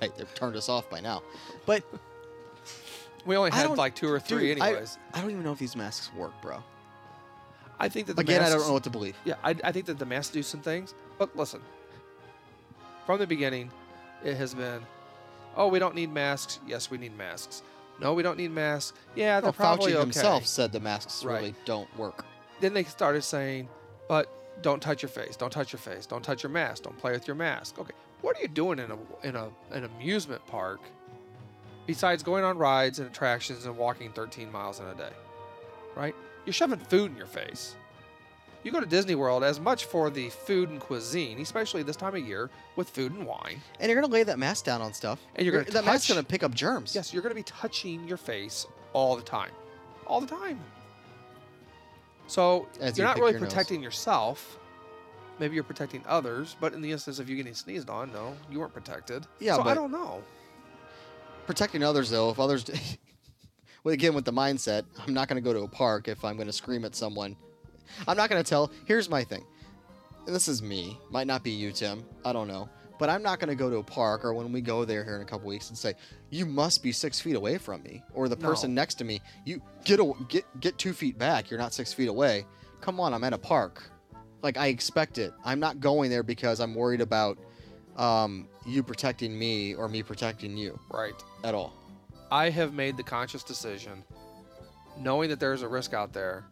S4: Right, they've turned us off by now. But
S5: We only
S4: I
S5: had
S4: don't-
S5: like two or three,
S4: dude, I-
S5: anyways.
S4: I don't even know if these masks work, bro.
S5: I, think that the
S4: Again, I
S5: masks,
S4: don't know what to believe.
S5: Yeah, I, I think that the masks do some things, but listen. From the beginning, it has been, oh, we don't need masks. Yes, we need masks. No, we don't need masks. Yeah, they're
S4: Well,
S5: probably
S4: Fauci
S5: okay.
S4: himself said the masks
S5: Right.
S4: really don't work.
S5: Then they started saying, but don't touch your face. Don't touch your face. Don't touch your mask. Don't play with your mask. Okay, what are you doing in a in a an amusement park besides going on rides and attractions and walking 13 miles in a day? Right? You're shoving food in your face. You go to Disney World as much for the food and cuisine, especially this time of year with food and wine.
S4: And you're gonna lay that mask down on stuff.
S5: And you're gonna
S4: that mask's gonna pick up germs.
S5: Yes, you're going to be touching your face all the time. All the time. So
S4: As
S5: you're
S4: you
S5: not really
S4: your nose.
S5: protecting yourself. Maybe you're protecting others, but in the instance of you getting sneezed on, no, you weren't protected.
S4: Yeah,
S5: so I don't know.
S4: Protecting others though, if others, well, again with the mindset, I'm not gonna go to a park if I'm gonna scream at someone. I'm not gonna tell. Here's my thing. And this is me. Might not be you, Tim. I don't know. But I'm not gonna go to a park or when we go there here in a couple weeks and say, "You must be six feet away from me," or the person
S5: No.
S4: next to me, "You get a, get get two feet back. You're not six feet away." Come on, I'm at a park. Like I expect it. I'm not going there because I'm worried about um, you protecting me or me protecting you
S5: Right.
S4: at all.
S5: I have made the conscious decision, knowing that there's a risk out there,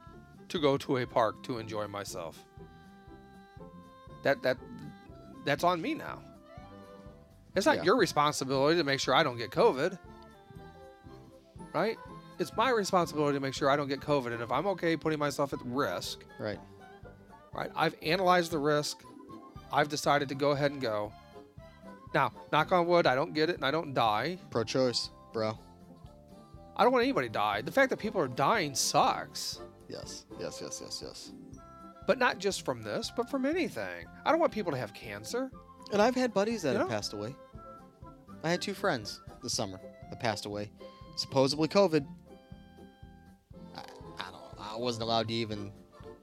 S5: to go to a park to enjoy myself. That that that's on me now. It's not
S4: Yeah.
S5: your responsibility to make sure I don't get COVID. Right? It's my responsibility to make sure I don't get COVID. And if I'm okay putting myself at risk,
S4: Right.
S5: right? I've analyzed the risk. I've decided to go ahead and go. Now, knock on wood, I don't get it and I don't die.
S4: Pro-choice, bro.
S5: I don't want anybody to die. The fact that people are dying sucks.
S4: Yes. Yes. Yes. Yes. Yes.
S5: But not just from this, but from anything. I don't want people to have cancer.
S4: And I've had buddies that have
S5: Yeah.
S4: passed away. I had two friends this summer that passed away, supposedly COVID. I, I don't. I wasn't allowed to even.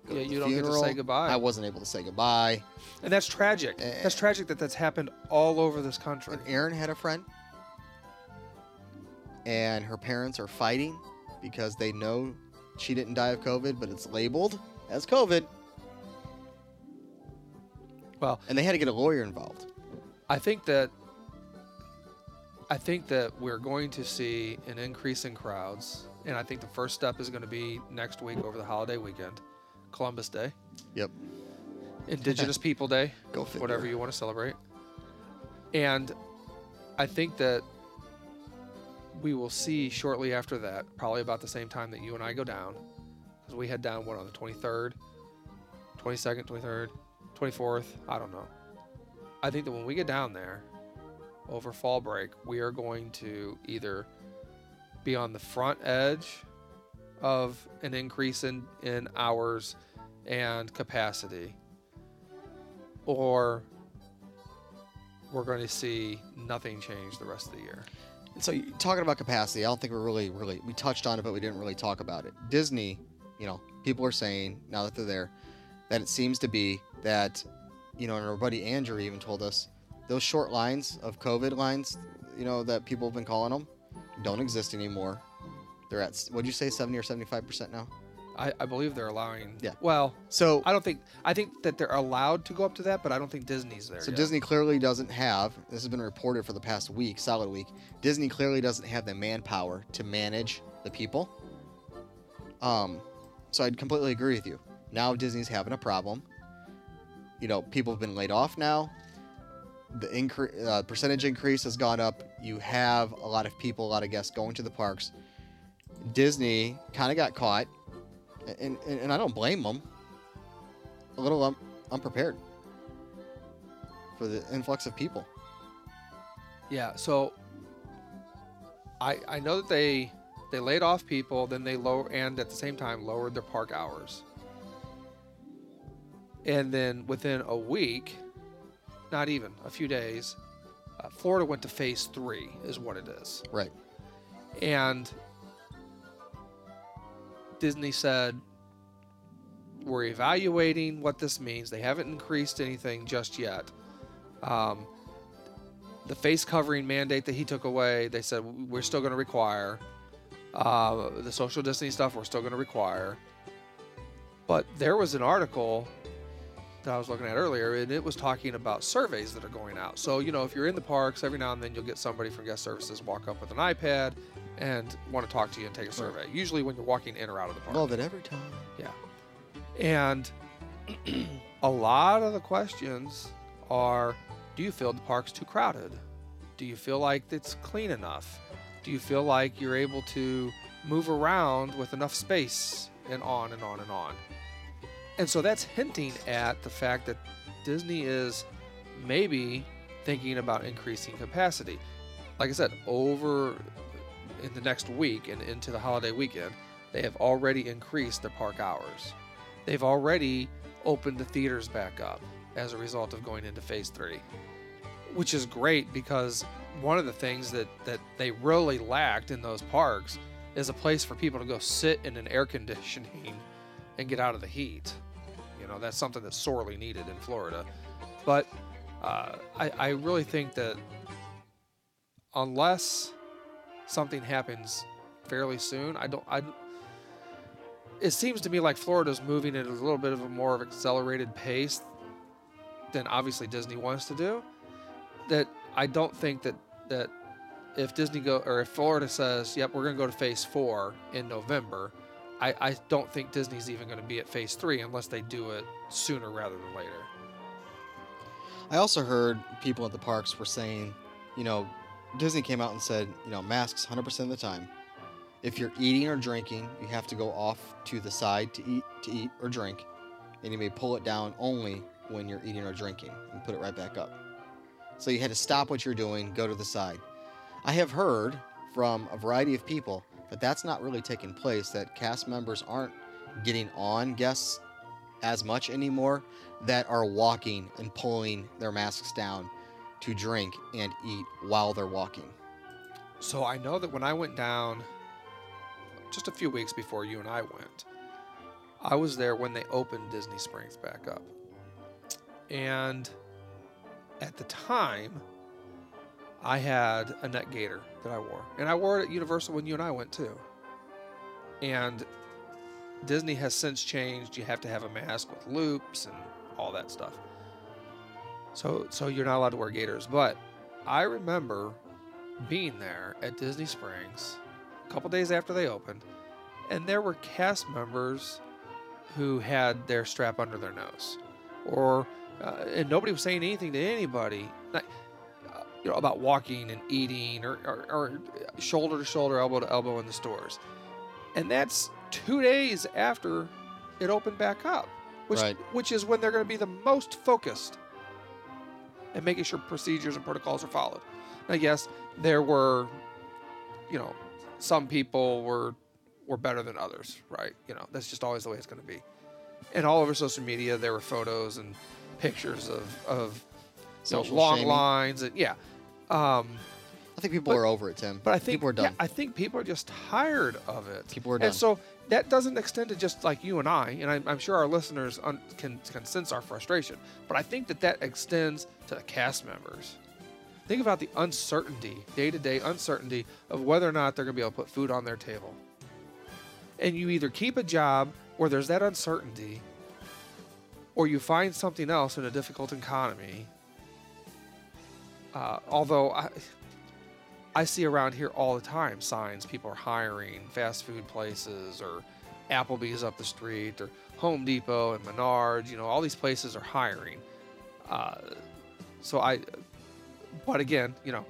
S4: Go
S5: Yeah,
S4: to the
S5: you don't get to say goodbye.
S4: I wasn't able to say goodbye.
S5: And that's tragic.
S4: Eh.
S5: That's tragic that that's happened all over this country.
S4: And Erin had a friend, and her parents are fighting because they know she didn't die of COVID, but it's labeled as COVID,
S5: Well,
S4: and they had to get a lawyer involved.
S5: I think that I think that we're going to see an increase in crowds, and I think the first step is going to be next week over the holiday weekend, Columbus Day,
S4: Yep.
S5: Indigenous People Day,
S4: Go figure.
S5: whatever you want to celebrate. And I think that we will see shortly after that, probably about the same time that you and I go down, because we head down what on the 23rd, 22nd, 23rd, 24th. I don't know. I think that when we get down there over fall break, we are going to either be on the front edge of an increase in, in hours and capacity, or we're going to see nothing change the rest of the year.
S4: So talking about capacity, I don't think we're really, really we touched on it, but we didn't really talk about it. Disney, you know, people are saying now that they're there that it seems to be that, you know, and our buddy Andrew even told us those short lines of COVID lines, you know, that people have been calling them, don't exist anymore. They're at what'd you say, seventy or seventy-five percent now?
S5: I, I believe they're allowing.
S4: Yeah.
S5: Well,
S4: So
S5: I don't think. I think that they're allowed to go up to that, but I don't think Disney's there.
S4: So
S5: yet.
S4: Disney clearly doesn't have. This has been reported for the past week, solid week. Disney clearly doesn't have the manpower to manage the people. Um, so I'd completely agree with you. Now Disney's having a problem. You know, people have been laid off now. The incre- uh, percentage increase has gone up. You have a lot of people, a lot of guests going to the parks. Disney kind of got caught, and, and, and I don't blame them. A little um, unprepared for the influx of people.
S5: Yeah, so I I know that they They laid off people, then they lower and at the same time lowered their park hours. And then within a week, not even a few days, uh, Florida went to phase three, is what it is.
S4: Right.
S5: And Disney said, We're evaluating what this means. They haven't increased anything just yet. Um, the face covering mandate that he took away, they said we're still going to require. Uh, the social distancing stuff, we're still going to require. But there was an article that I was looking at earlier, and it was talking about surveys that are going out. So, you know, if you're in the parks, every now and then you'll get somebody from guest services walk up with an iPad and want to talk to you and take a survey. Usually when you're walking in or out of the park.
S4: Love it every time.
S5: Yeah. And a lot of the questions are do you feel the park's too crowded? Do you feel like it's clean enough? Do you feel like you're able to move around with enough space and on and on and on? And so that's hinting at the fact that Disney is maybe thinking about increasing capacity. Like I said, over in the next week and into the holiday weekend, they have already increased their park hours. They've already opened the theaters back up as a result of going into phase three, which is great because one of the things that, that they really lacked in those parks is a place for people to go sit in an air conditioning and get out of the heat. You know, that's something that's sorely needed in Florida. But uh, I, I really think that unless something happens fairly soon, I don't. I. It seems to me like Florida's moving at a little bit of a more of accelerated pace than obviously Disney wants to do. That I don't think that that if Disney go or if Florida says, "Yep, we're going to go to Phase Four in November," I, I don't think Disney's even going to be at Phase Three unless they do it sooner rather than later.
S4: I also heard people at the parks were saying, you know, Disney came out and said, you know, masks 100% of the time. If you're eating or drinking, you have to go off to the side to eat, to eat or drink, and you may pull it down only when you're eating or drinking and put it right back up. So you had to stop what you're doing, go to the side. I have heard from a variety of people that that's not really taking place. That cast members aren't getting on guests as much anymore. That are walking and pulling their masks down to drink and eat while they're walking.
S5: So I know that when I went down just a few weeks before you and I went, I was there when they opened Disney Springs back up. And at the time, I had a neck gaiter that I wore. And I wore it at Universal when you and I went too. And Disney has since changed. You have to have a mask with loops and all that stuff. So so you're not allowed to wear gaiters. But I remember being there at Disney Springs a couple days after they opened, and there were cast members who had their strap under their nose, or uh, and nobody was saying anything to anybody, not, uh, you know, about walking and eating, or, or, or shoulder to shoulder, elbow to elbow in the stores, and that's two days after it opened back up, which
S4: Right.
S5: which is when they're going to be the most focused and making sure procedures and protocols are followed. Now, yes, there were, you know, some people were were better than others, right? You know, that's just always the way it's going to be. And all over social media, there were photos and pictures of of you know, long
S4: shaming.
S5: lines and yeah. Um,
S4: I think people
S5: But-
S4: are over it, Tim.
S5: but I think
S4: people are done.
S5: Yeah, I think people are just tired of it.
S4: People are done.
S5: And so that doesn't extend to just like you and I, and I'm, I'm sure our listeners un- can, can sense our frustration. But I think that that extends to the cast members. Think about the uncertainty, day to day uncertainty of whether or not they're going to be able to put food on their table. And you either keep a job where there's that uncertainty, or you find something else in a difficult economy. Uh, although I, I see around here all the time signs people are hiring fast food places or Applebee's up the street or Home Depot and Menards. You know, all these places are hiring. Uh, so I, but again, you know,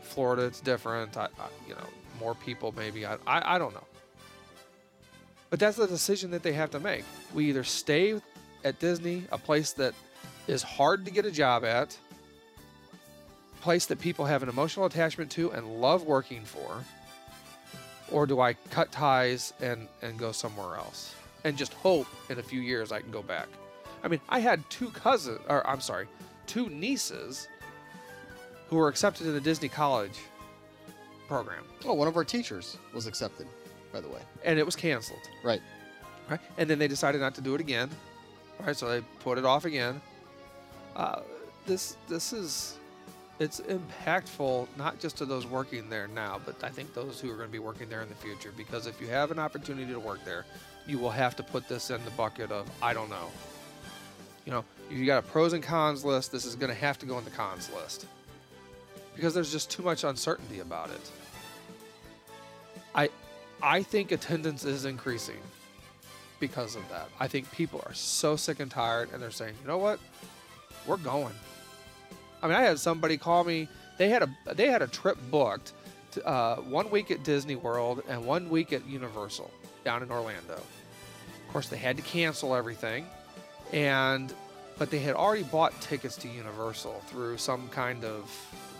S5: Florida it's different. I, I you know, more people maybe. I, I I don't know. But that's the decision that they have to make. We either stay at Disney, a place that is hard to get a job at, place that people have an emotional attachment to and love working for, or do I cut ties and and go somewhere else and just hope in a few years I can go back? I mean, I had two cousins, or I'm sorry, two nieces who were accepted in the Disney College program,
S4: Oh, one of our teachers was accepted, by the way.
S5: and it was canceled.
S4: Right.
S5: Right, and then they decided not to do it again. Right, so they put it off again. Uh, this this is it's impactful not just to those working there now, but I think those who are going to be working there in the future. Because if you have an opportunity to work there, you will have to put this in the bucket of I don't know. You know, if you got a pros and cons list, this is going to have to go in the cons list because there's just too much uncertainty about it. I I think attendance is increasing because of that. I think people are so sick and tired and they're saying, "You know what? We're going." I mean, I had somebody call me. They had a they had a trip booked, to, uh, one week at Disney World and one week at Universal down in Orlando. Of course, they had to cancel everything, and but they had already bought tickets to Universal through some kind of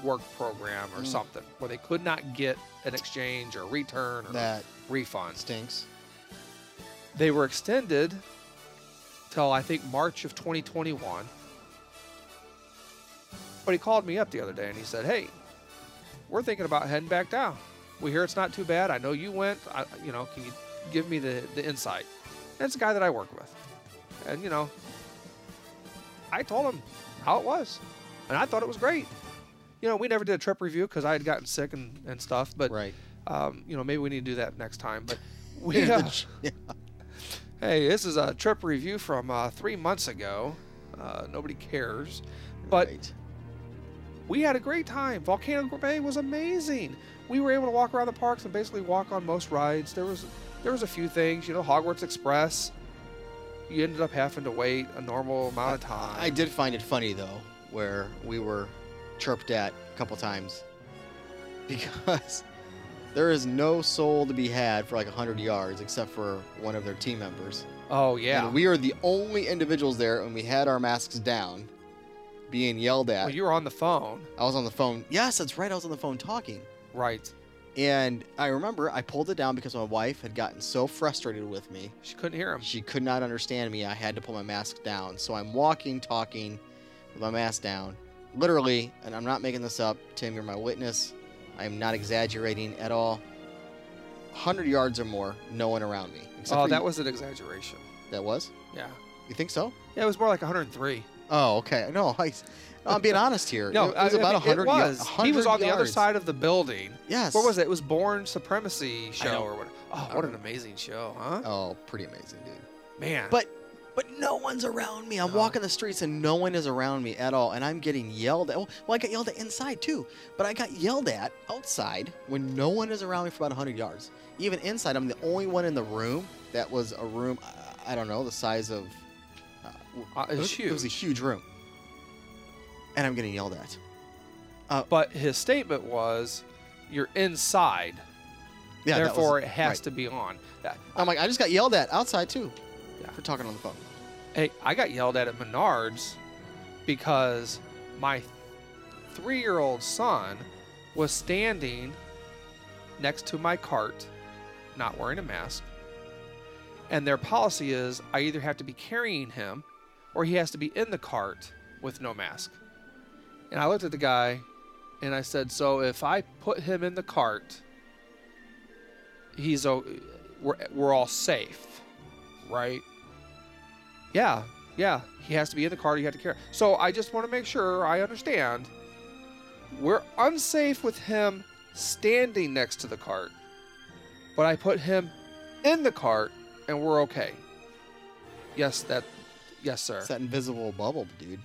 S5: work program or
S4: Mm.
S5: something where they could not get an exchange or return or
S4: That
S5: refund.
S4: stinks.
S5: They were extended till I think March of 2021. But he called me up the other day and he said, "Hey, we're thinking about heading back down. We hear it's not too bad. I know you went. I, you know, can you give me the the insight?" And it's a guy that I work with, and you know, I told him how it was, and I thought it was great. You know, we never did a trip review because I had gotten sick and, and stuff, but
S4: Right.
S5: um, you know, maybe we need to do that next time. But we, uh,
S4: Yeah.
S5: hey, this is a trip review from uh, three months ago. Uh, nobody cares, but
S4: Right.
S5: We had a great time. Volcano Bay was amazing. We were able to walk around the parks and basically walk on most rides. There was there was a few things, you know, Hogwarts Express. You ended up having to wait a normal amount of time.
S4: I did find it funny though, where we were chirped at a couple times because there is no soul to be had for like 100 yards except for one of their team members.
S5: Oh yeah.
S4: And we are the only individuals there, and we had our masks down, being yelled at.
S5: well, you were on the phone,
S4: I was on the phone. Yes, that's right. I was on the phone talking.
S5: right?
S4: And I remember I pulled it down because my wife had gotten so frustrated with me.
S5: She couldn't hear him.
S4: She could not understand me. I had to pull my mask down. So I'm walking, talking with my mask down. Literally, and I'm not making this up. Tim, you're my witness. I am not exaggerating at all. 100 yards or more, no one around me.
S5: Oh, that
S4: you.
S5: was an exaggeration.
S4: That was?
S5: Yeah.
S4: You think so?
S5: Yeah, it was more like 103.
S4: Oh, okay. No, I, I'm being honest here.
S5: No,
S4: it was
S5: I- I
S4: about
S5: mean,
S4: 100
S5: it was.
S4: yards.
S5: He was on the other side of the building.
S4: Yes.
S5: What was it? It was Bourne Supremacy show or what? Oh, what an amazing show, huh?
S4: Oh, pretty amazing, dude.
S5: Man.
S4: But but no one's around me. I'm
S5: No.
S4: walking the streets and no one is around me at all, and I'm getting yelled at. Well, I got yelled at inside too, but I got yelled at outside when no one is around me for about 100 yards. Even inside, I'm the only one in the room. That was a room, I don't know, the size of. Uh,
S5: Uh,
S4: it, was, it was a huge room, and I'm getting yelled at.
S5: but his statement was, "You're inside,
S4: Yeah, that was-
S5: therefore it has
S4: right.
S5: to be on."
S4: I'm like, I just got yelled at outside too,
S5: Yeah.
S4: for talking on the phone.
S5: Hey, I got yelled at at Menards because my three-year-old son was standing next to my cart, not wearing a mask. And their policy is I either have to be carrying him or he has to be in the cart with no mask. And I looked at the guy and I said, "So if I put him in the cart, he's o- we're, we're all safe, right?" Yeah, yeah. He has to be in the cart. You have to carry. So I just want to make sure I understand. We're unsafe with him standing next to the cart, but I put him in the cart and we're okay. Yes, that. Yes, sir.
S4: It's that invisible bubble, dude.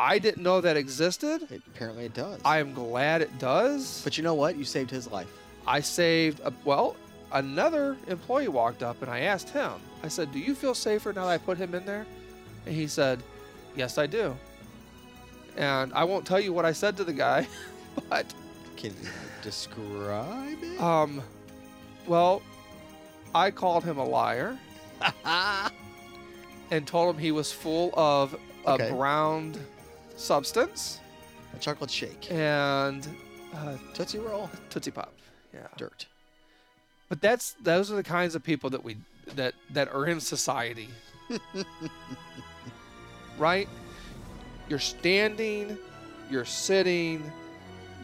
S5: I didn't know that existed.
S4: It, apparently, it does.
S5: I am glad it does.
S4: But you know what? You saved his life.
S5: I saved. A, well, another employee walked up and I asked him. I said, "Do you feel safer now that I put him in there?" And he said, "Yes, I do." And I won't tell you what I said to the guy, but
S4: Can you describe it?
S5: um, well, I called him a liar and told him he was full of a
S4: Okay.
S5: browned substance
S4: a chocolate shake.
S5: and uh,
S4: Tootsie Roll.
S5: Tootsie Pop. Yeah.
S4: Dirt.
S5: But that's those are the kinds of people that we that that are in society. right? You're standing, you're sitting,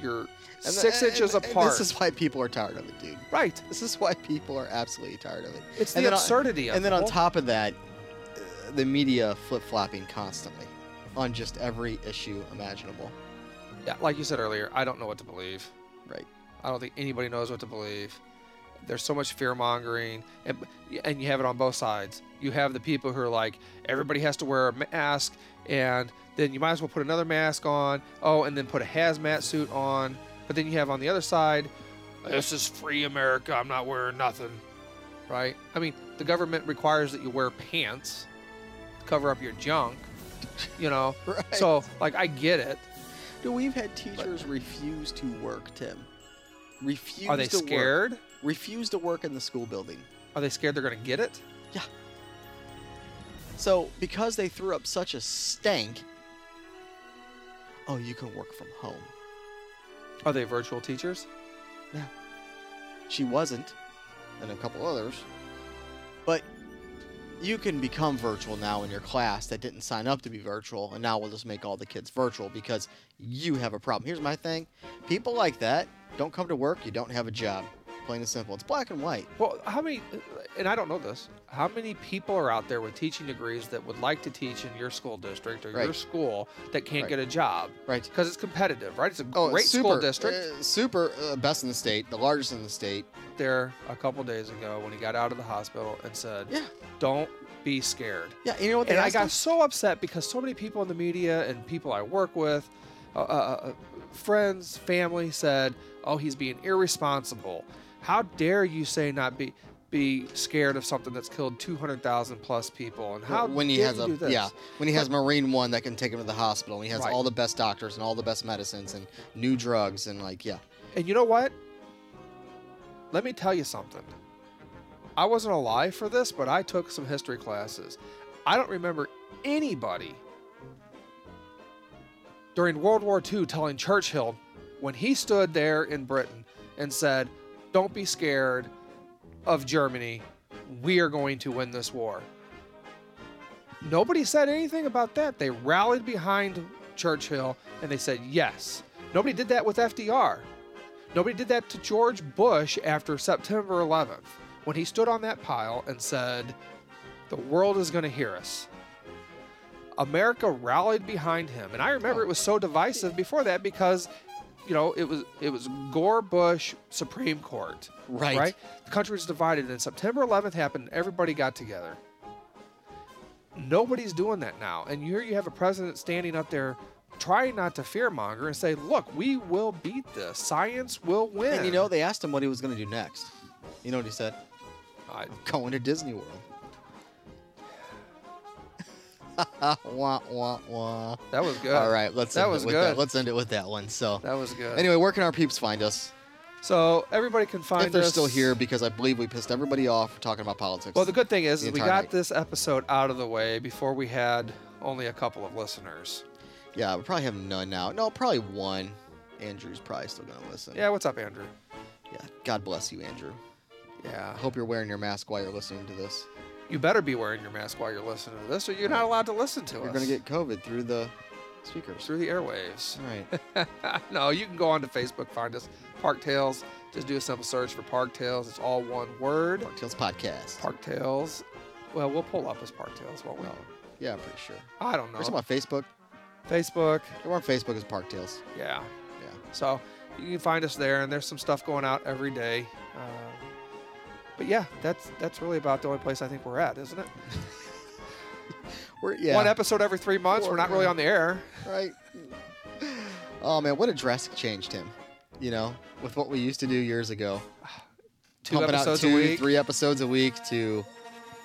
S5: you're
S4: And
S5: six
S4: th-
S5: inches
S4: and- and
S5: apart.
S4: This is why people are tired of it, dude.
S5: right.
S4: This is why people are absolutely tired of it.
S5: It's
S4: And
S5: the
S4: then on-
S5: absurdity of
S4: And then on top of that, the media flip flopping constantly on just every issue imaginable.
S5: Yeah, like you said earlier, I don't know what to believe.
S4: Right.
S5: I don't think anybody knows what to believe. There's so much fear mongering, and and you have it on both sides. You have the people who are like, everybody has to wear a mask, and then you might as well put another mask on. Oh, and then put a hazmat suit on. But then you have on the other side, this is free America. I'm not wearing nothing. Right? I mean, the government requires that you wear pants, cover up your junk. You know.
S4: Right.
S5: So like, I get it.
S4: Dude, we've had teachers refuse to work, Tim. Refuse to work.
S5: Are they
S4: to work.
S5: scared?
S4: Refuse to work in the school building.
S5: Are they scared they're going to get it? Yeah.
S4: So, because they threw up such a stank, oh, you can work from home.
S5: Are they virtual teachers? No.
S4: She wasn't, and a couple others. But you can become virtual now in your class that didn't sign up to be virtual, and now we'll just make all the kids virtual because you have a problem. Here's my thing people like that don't come to work, you don't have a job. Plain and simple. It's black and white.
S5: Well, how many, and I don't know this, how many people are out there with teaching degrees that would like to teach in your school district or your school that can't
S4: Right.
S5: get a job?
S4: Right.
S5: Because it's competitive, right? It's a
S4: Oh,
S5: great
S4: super,
S5: school district.
S4: uh, super uh, best in the state, the largest in the state.
S5: there a couple days ago when he got out of the hospital and said,
S4: Yeah.
S5: don't be scared.
S4: Yeah, you know what they
S5: And I got
S4: him?
S5: so upset because so many people in the media and people I work with, uh, uh, uh, friends, family said, "Oh, he's being irresponsible. How dare you say not be be scared of something that's killed 200,000 plus people?" And how
S4: when he
S5: dare
S4: has
S5: you
S4: a
S5: do this?
S4: yeah when he has Marine One that can take him to the hospital. And he has
S5: Right.
S4: all the best doctors and all the best medicines and new drugs and like yeah.
S5: And you know what? Let me tell you something. I wasn't alive for this, but I took some history classes. I don't remember anybody during World War II telling Churchill when he stood there in Britain and said, Don't be scared of Germany. We are going to win this war. Nobody said anything about that. They rallied behind Churchill and they said, Yes. Nobody did that with FDR. Nobody did that to George Bush after September 11th when he stood on that pile and said, The world is going to hear us. America rallied behind him. And I remember it was so divisive before that because, you know, it was it was Gore Bush Supreme Court.
S4: Right.
S5: Right? The country was divided and September 11th happened, everybody got together. Nobody's doing that now. And here you have a president standing up there trying not to fearmonger and say, look, we will beat this. Science will win.
S4: And you know they asked him what he was going to do next. You know what he said?
S5: I'm
S4: Going to Disney World. wah wah wah.
S5: that was good.
S4: All right, let's
S5: That
S4: end
S5: was
S4: it with
S5: good.
S4: that. Let's end it with that one. So
S5: That was good.
S4: anyway, where can our peeps find us?
S5: so everybody can find us.
S4: if they're
S5: us.
S4: still here, because I believe we pissed everybody off for talking about politics.
S5: Well, the good thing is, is we got
S4: night.
S5: this episode out of the way before we had only a couple of listeners.
S4: yeah, we probably have none now. No, probably one. Andrew's probably still going to listen.
S5: Yeah, what's up, Andrew?
S4: Yeah. God bless you, Andrew.
S5: Yeah.
S4: I hope you're wearing your mask while you're listening to this.
S5: You better be wearing your mask while you're listening to this, or you're not allowed to listen to us.
S4: You're
S5: us.
S4: going to get COVID through the speakers.
S5: through the airwaves.
S4: All right.
S5: no, you can go on to Facebook, find us, Park Tales. Just do a simple search for Park Tales. It's all one word.
S4: Park Tales Podcast.
S5: Park Tales. Well, we'll pull up as Park Tales, won't we?
S4: Oh, yeah, I'm pretty sure.
S5: I don't
S4: We're
S5: know.
S4: talking about Facebook.
S5: Facebook.
S4: We're on Facebook as Park Tales.
S5: Yeah.
S4: Yeah.
S5: So you can find us there, and there's some stuff going out every day. But yeah, that's that's really about the only place I think we're at, isn't it?
S4: We're yeah.
S5: One episode every three months.
S4: Or-
S5: We're not really on the air.
S4: right? Oh man, what a drastic change, Tim. You know, with what we used to do years ago,
S5: Two
S4: pumping
S5: episodes
S4: out two,
S5: a week,
S4: three episodes a week to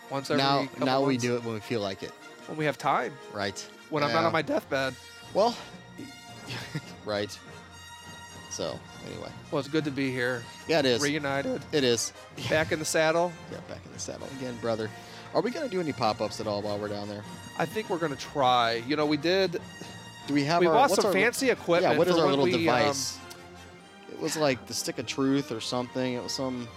S5: once every
S4: now. Now we
S5: months,
S4: do it when we feel like it,
S5: when we have time.
S4: right?
S5: When I'm not on my deathbed.
S4: well, right. So anyway,
S5: Well, it's good to be here,
S4: yeah, it is.
S5: reunited,
S4: It is.
S5: back in the saddle.
S4: Yeah, back in the saddle again, brother. Are we gonna do any pop-ups at all while we're down there?
S5: I think we're gonna try. You know, we did.
S4: Do we have?
S5: we
S4: our,
S5: bought some
S4: our,
S5: fancy equipment.
S4: Yeah, what is our little
S5: we, um,
S4: device? it was like the stick of truth or something. It was some.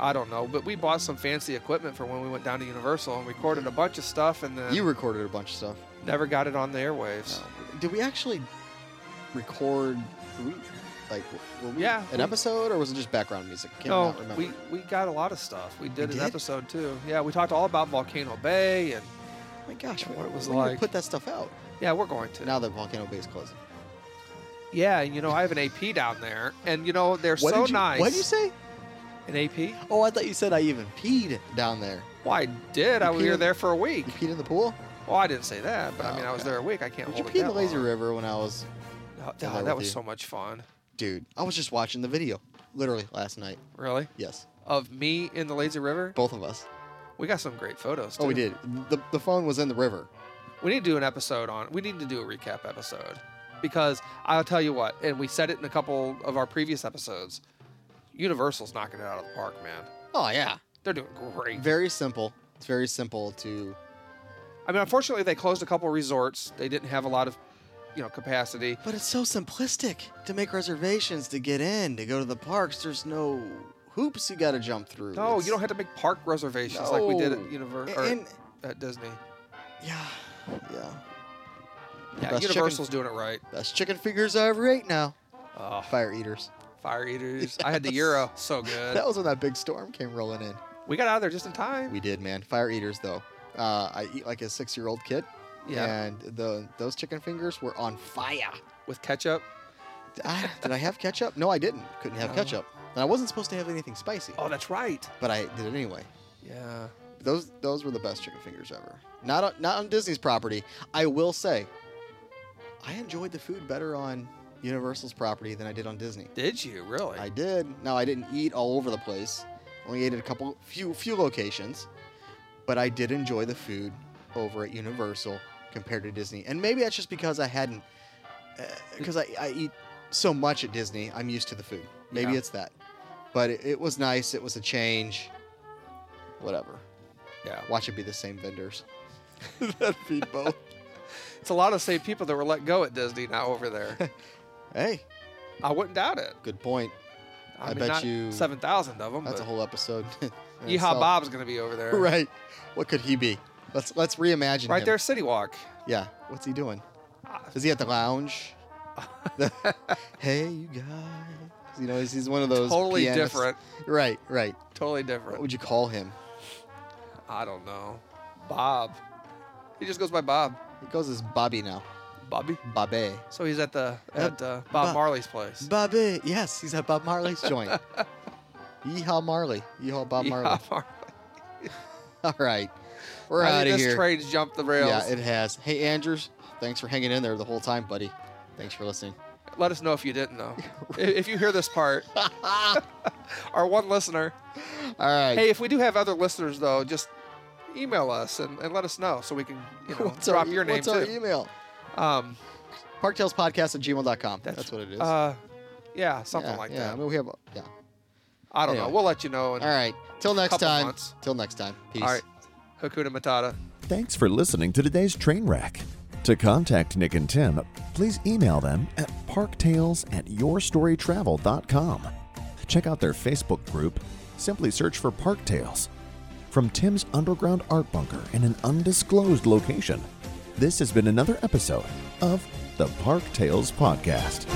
S5: I don't know, but we bought some fancy equipment for when we went down to Universal and recorded a bunch of stuff, and then
S4: You recorded a bunch of stuff.
S5: never got it on the airwaves.
S4: Did we actually record? did we, like, were we
S5: Yeah,
S4: an
S5: we-
S4: episode, or was it just background music? Can't
S5: no,
S4: remember.
S5: we we got a lot of stuff. We did an
S4: did?
S5: episode too. Yeah, we talked all about Volcano Bay, and
S4: my gosh,
S5: what it was
S4: we
S5: like.
S4: Put that stuff out
S5: yeah, we're going to.
S4: now that Volcano Bay is closing.
S5: yeah, and you know, I have an AP down there, and you know they're
S4: What
S5: so
S4: you,
S5: nice.
S4: What did you say?
S5: An AP?
S4: Oh, I thought you said I even peed down there.
S5: Well, I did. I
S4: You
S5: was here
S4: in-
S5: there for a week.
S4: You peed in the pool?
S5: Well, I didn't say that, but I
S4: Oh,
S5: mean, I was
S4: okay.
S5: there a week. I can't
S4: Did you pee in the
S5: that
S4: lazy
S5: long.
S4: river when I was?
S5: Oh,
S4: there
S5: God,
S4: with
S5: that was so much fun.
S4: Dude, I was just watching the video, literally last night.
S5: Really?
S4: Yes,
S5: Of me in the lazy river?
S4: both of us.
S5: We got some great photos.
S4: Oh, we did. The the phone was in the river.
S5: We need to do an episode on. We need to do a recap episode because I'll tell you what, and we said it in a couple of our previous episodes. Universal's knocking it out of the park, man.
S4: Oh yeah,
S5: They're doing great.
S4: very simple. It's very simple to.
S5: I mean, unfortunately, they closed a couple resorts. They didn't have a lot of, you know, capacity.
S4: But it's so simplistic to make reservations to get in to go to the parks. There's no hoops you got to jump through.
S5: No,
S4: It's-
S5: you don't have to make park reservations like we did at Universal
S4: And
S5: at Disney.
S4: yeah, yeah.
S5: Yeah,
S4: best chicken-
S5: Universal's doing it right.
S4: Best chicken fingers I ever ate now.
S5: Oh,
S4: Fire eaters.
S5: fire eaters. I had the gyro. So good.
S4: That was when that big storm came rolling in.
S5: We got out of there just in time.
S4: We did, man. Fire eaters, though. Uh, I eat like a six-year-old kid,
S5: Yeah.
S4: and the those chicken fingers were on fire.
S5: With ketchup.
S4: Ah, did I have ketchup? No, I didn't. Couldn't have
S5: No.
S4: ketchup, and I wasn't supposed to have anything spicy,
S5: Oh, that's right.
S4: but I did it anyway.
S5: Yeah.
S4: Those those were the best chicken fingers ever. Not on, not on Disney's property. I will say, I enjoyed the food better on Universal's property than I did on Disney.
S5: Did you really?
S4: I did. Now I didn't eat all over the place. Only ate at a couple few few locations, but I did enjoy the food over at Universal compared to Disney. And maybe that's just because I hadn't uh, because I, I eat so much at Disney. I'm used to the food. Maybe
S5: Yeah.
S4: it's that. But it, it was nice. It was a change. Whatever.
S5: yeah.
S4: Watch it be the same vendors that feed both.
S5: It's a lot of same people that were let go at Disney now over there.
S4: hey,
S5: I wouldn't doubt it.
S4: good point.
S5: I,
S4: I
S5: mean,
S4: bet you-
S5: seven thousand of them.
S4: That's a whole episode.
S5: Yeehaw. Bob's gonna be over there.
S4: Right. What could he be? Let's let's reimagine
S5: Right
S4: him.
S5: there, CityWalk.
S4: Yeah. What's he doing?
S5: Ah.
S4: Is he at the lounge? Hey, you guys. You know, he's, he's one of those.
S5: Totally
S4: pianists.
S5: different.
S4: Right, right.
S5: Totally different.
S4: What would you call him?
S5: I don't know. Bob. He just goes by Bob.
S4: He goes as Bobby now.
S5: Bobby.
S4: Bobby.
S5: So he's at the
S4: Uh,
S5: at uh, Bob
S4: Bob-
S5: Marley's place.
S4: Bobby. Yes, he's at Bob Marley's joint. Yeehaw Marley. Yeehaw Bob Marley.
S5: Yeehaw Marley.
S4: All right. We're
S5: I
S4: out
S5: mean,
S4: of
S5: this
S4: here.
S5: train's jumped the rails.
S4: Yeah, it has. Hey, Andrews, thanks for hanging in there the whole time, buddy. Thanks for listening.
S5: Let us know if you didn't know. If you hear this part, our one listener.
S4: All right.
S5: Hey, if we do have other listeners though, just email us and, and let us know so we can you know
S4: what's
S5: drop
S4: our,
S5: your name
S4: What's our
S5: too.
S4: email?
S5: um,
S4: Parktalespodcast at gmail.com. That's,
S5: That's-
S4: what it is.
S5: uh, yeah, something
S4: yeah,
S5: like
S4: yeah.
S5: that.
S4: I mean, we have, yeah.
S5: I don't know. We'll let you know.
S4: All right. Till next time.
S5: months.
S4: Till next time. Peace.
S5: All right. Hakuna Matata.
S2: Thanks for listening to today's train wreck. To contact Nick and Tim, please email them at parktales at yourstorytravel.com. Check out their Facebook group. Simply search for Park Tales. From Tim's underground art bunker in an undisclosed location, this has been another episode of the Park Tales Podcast.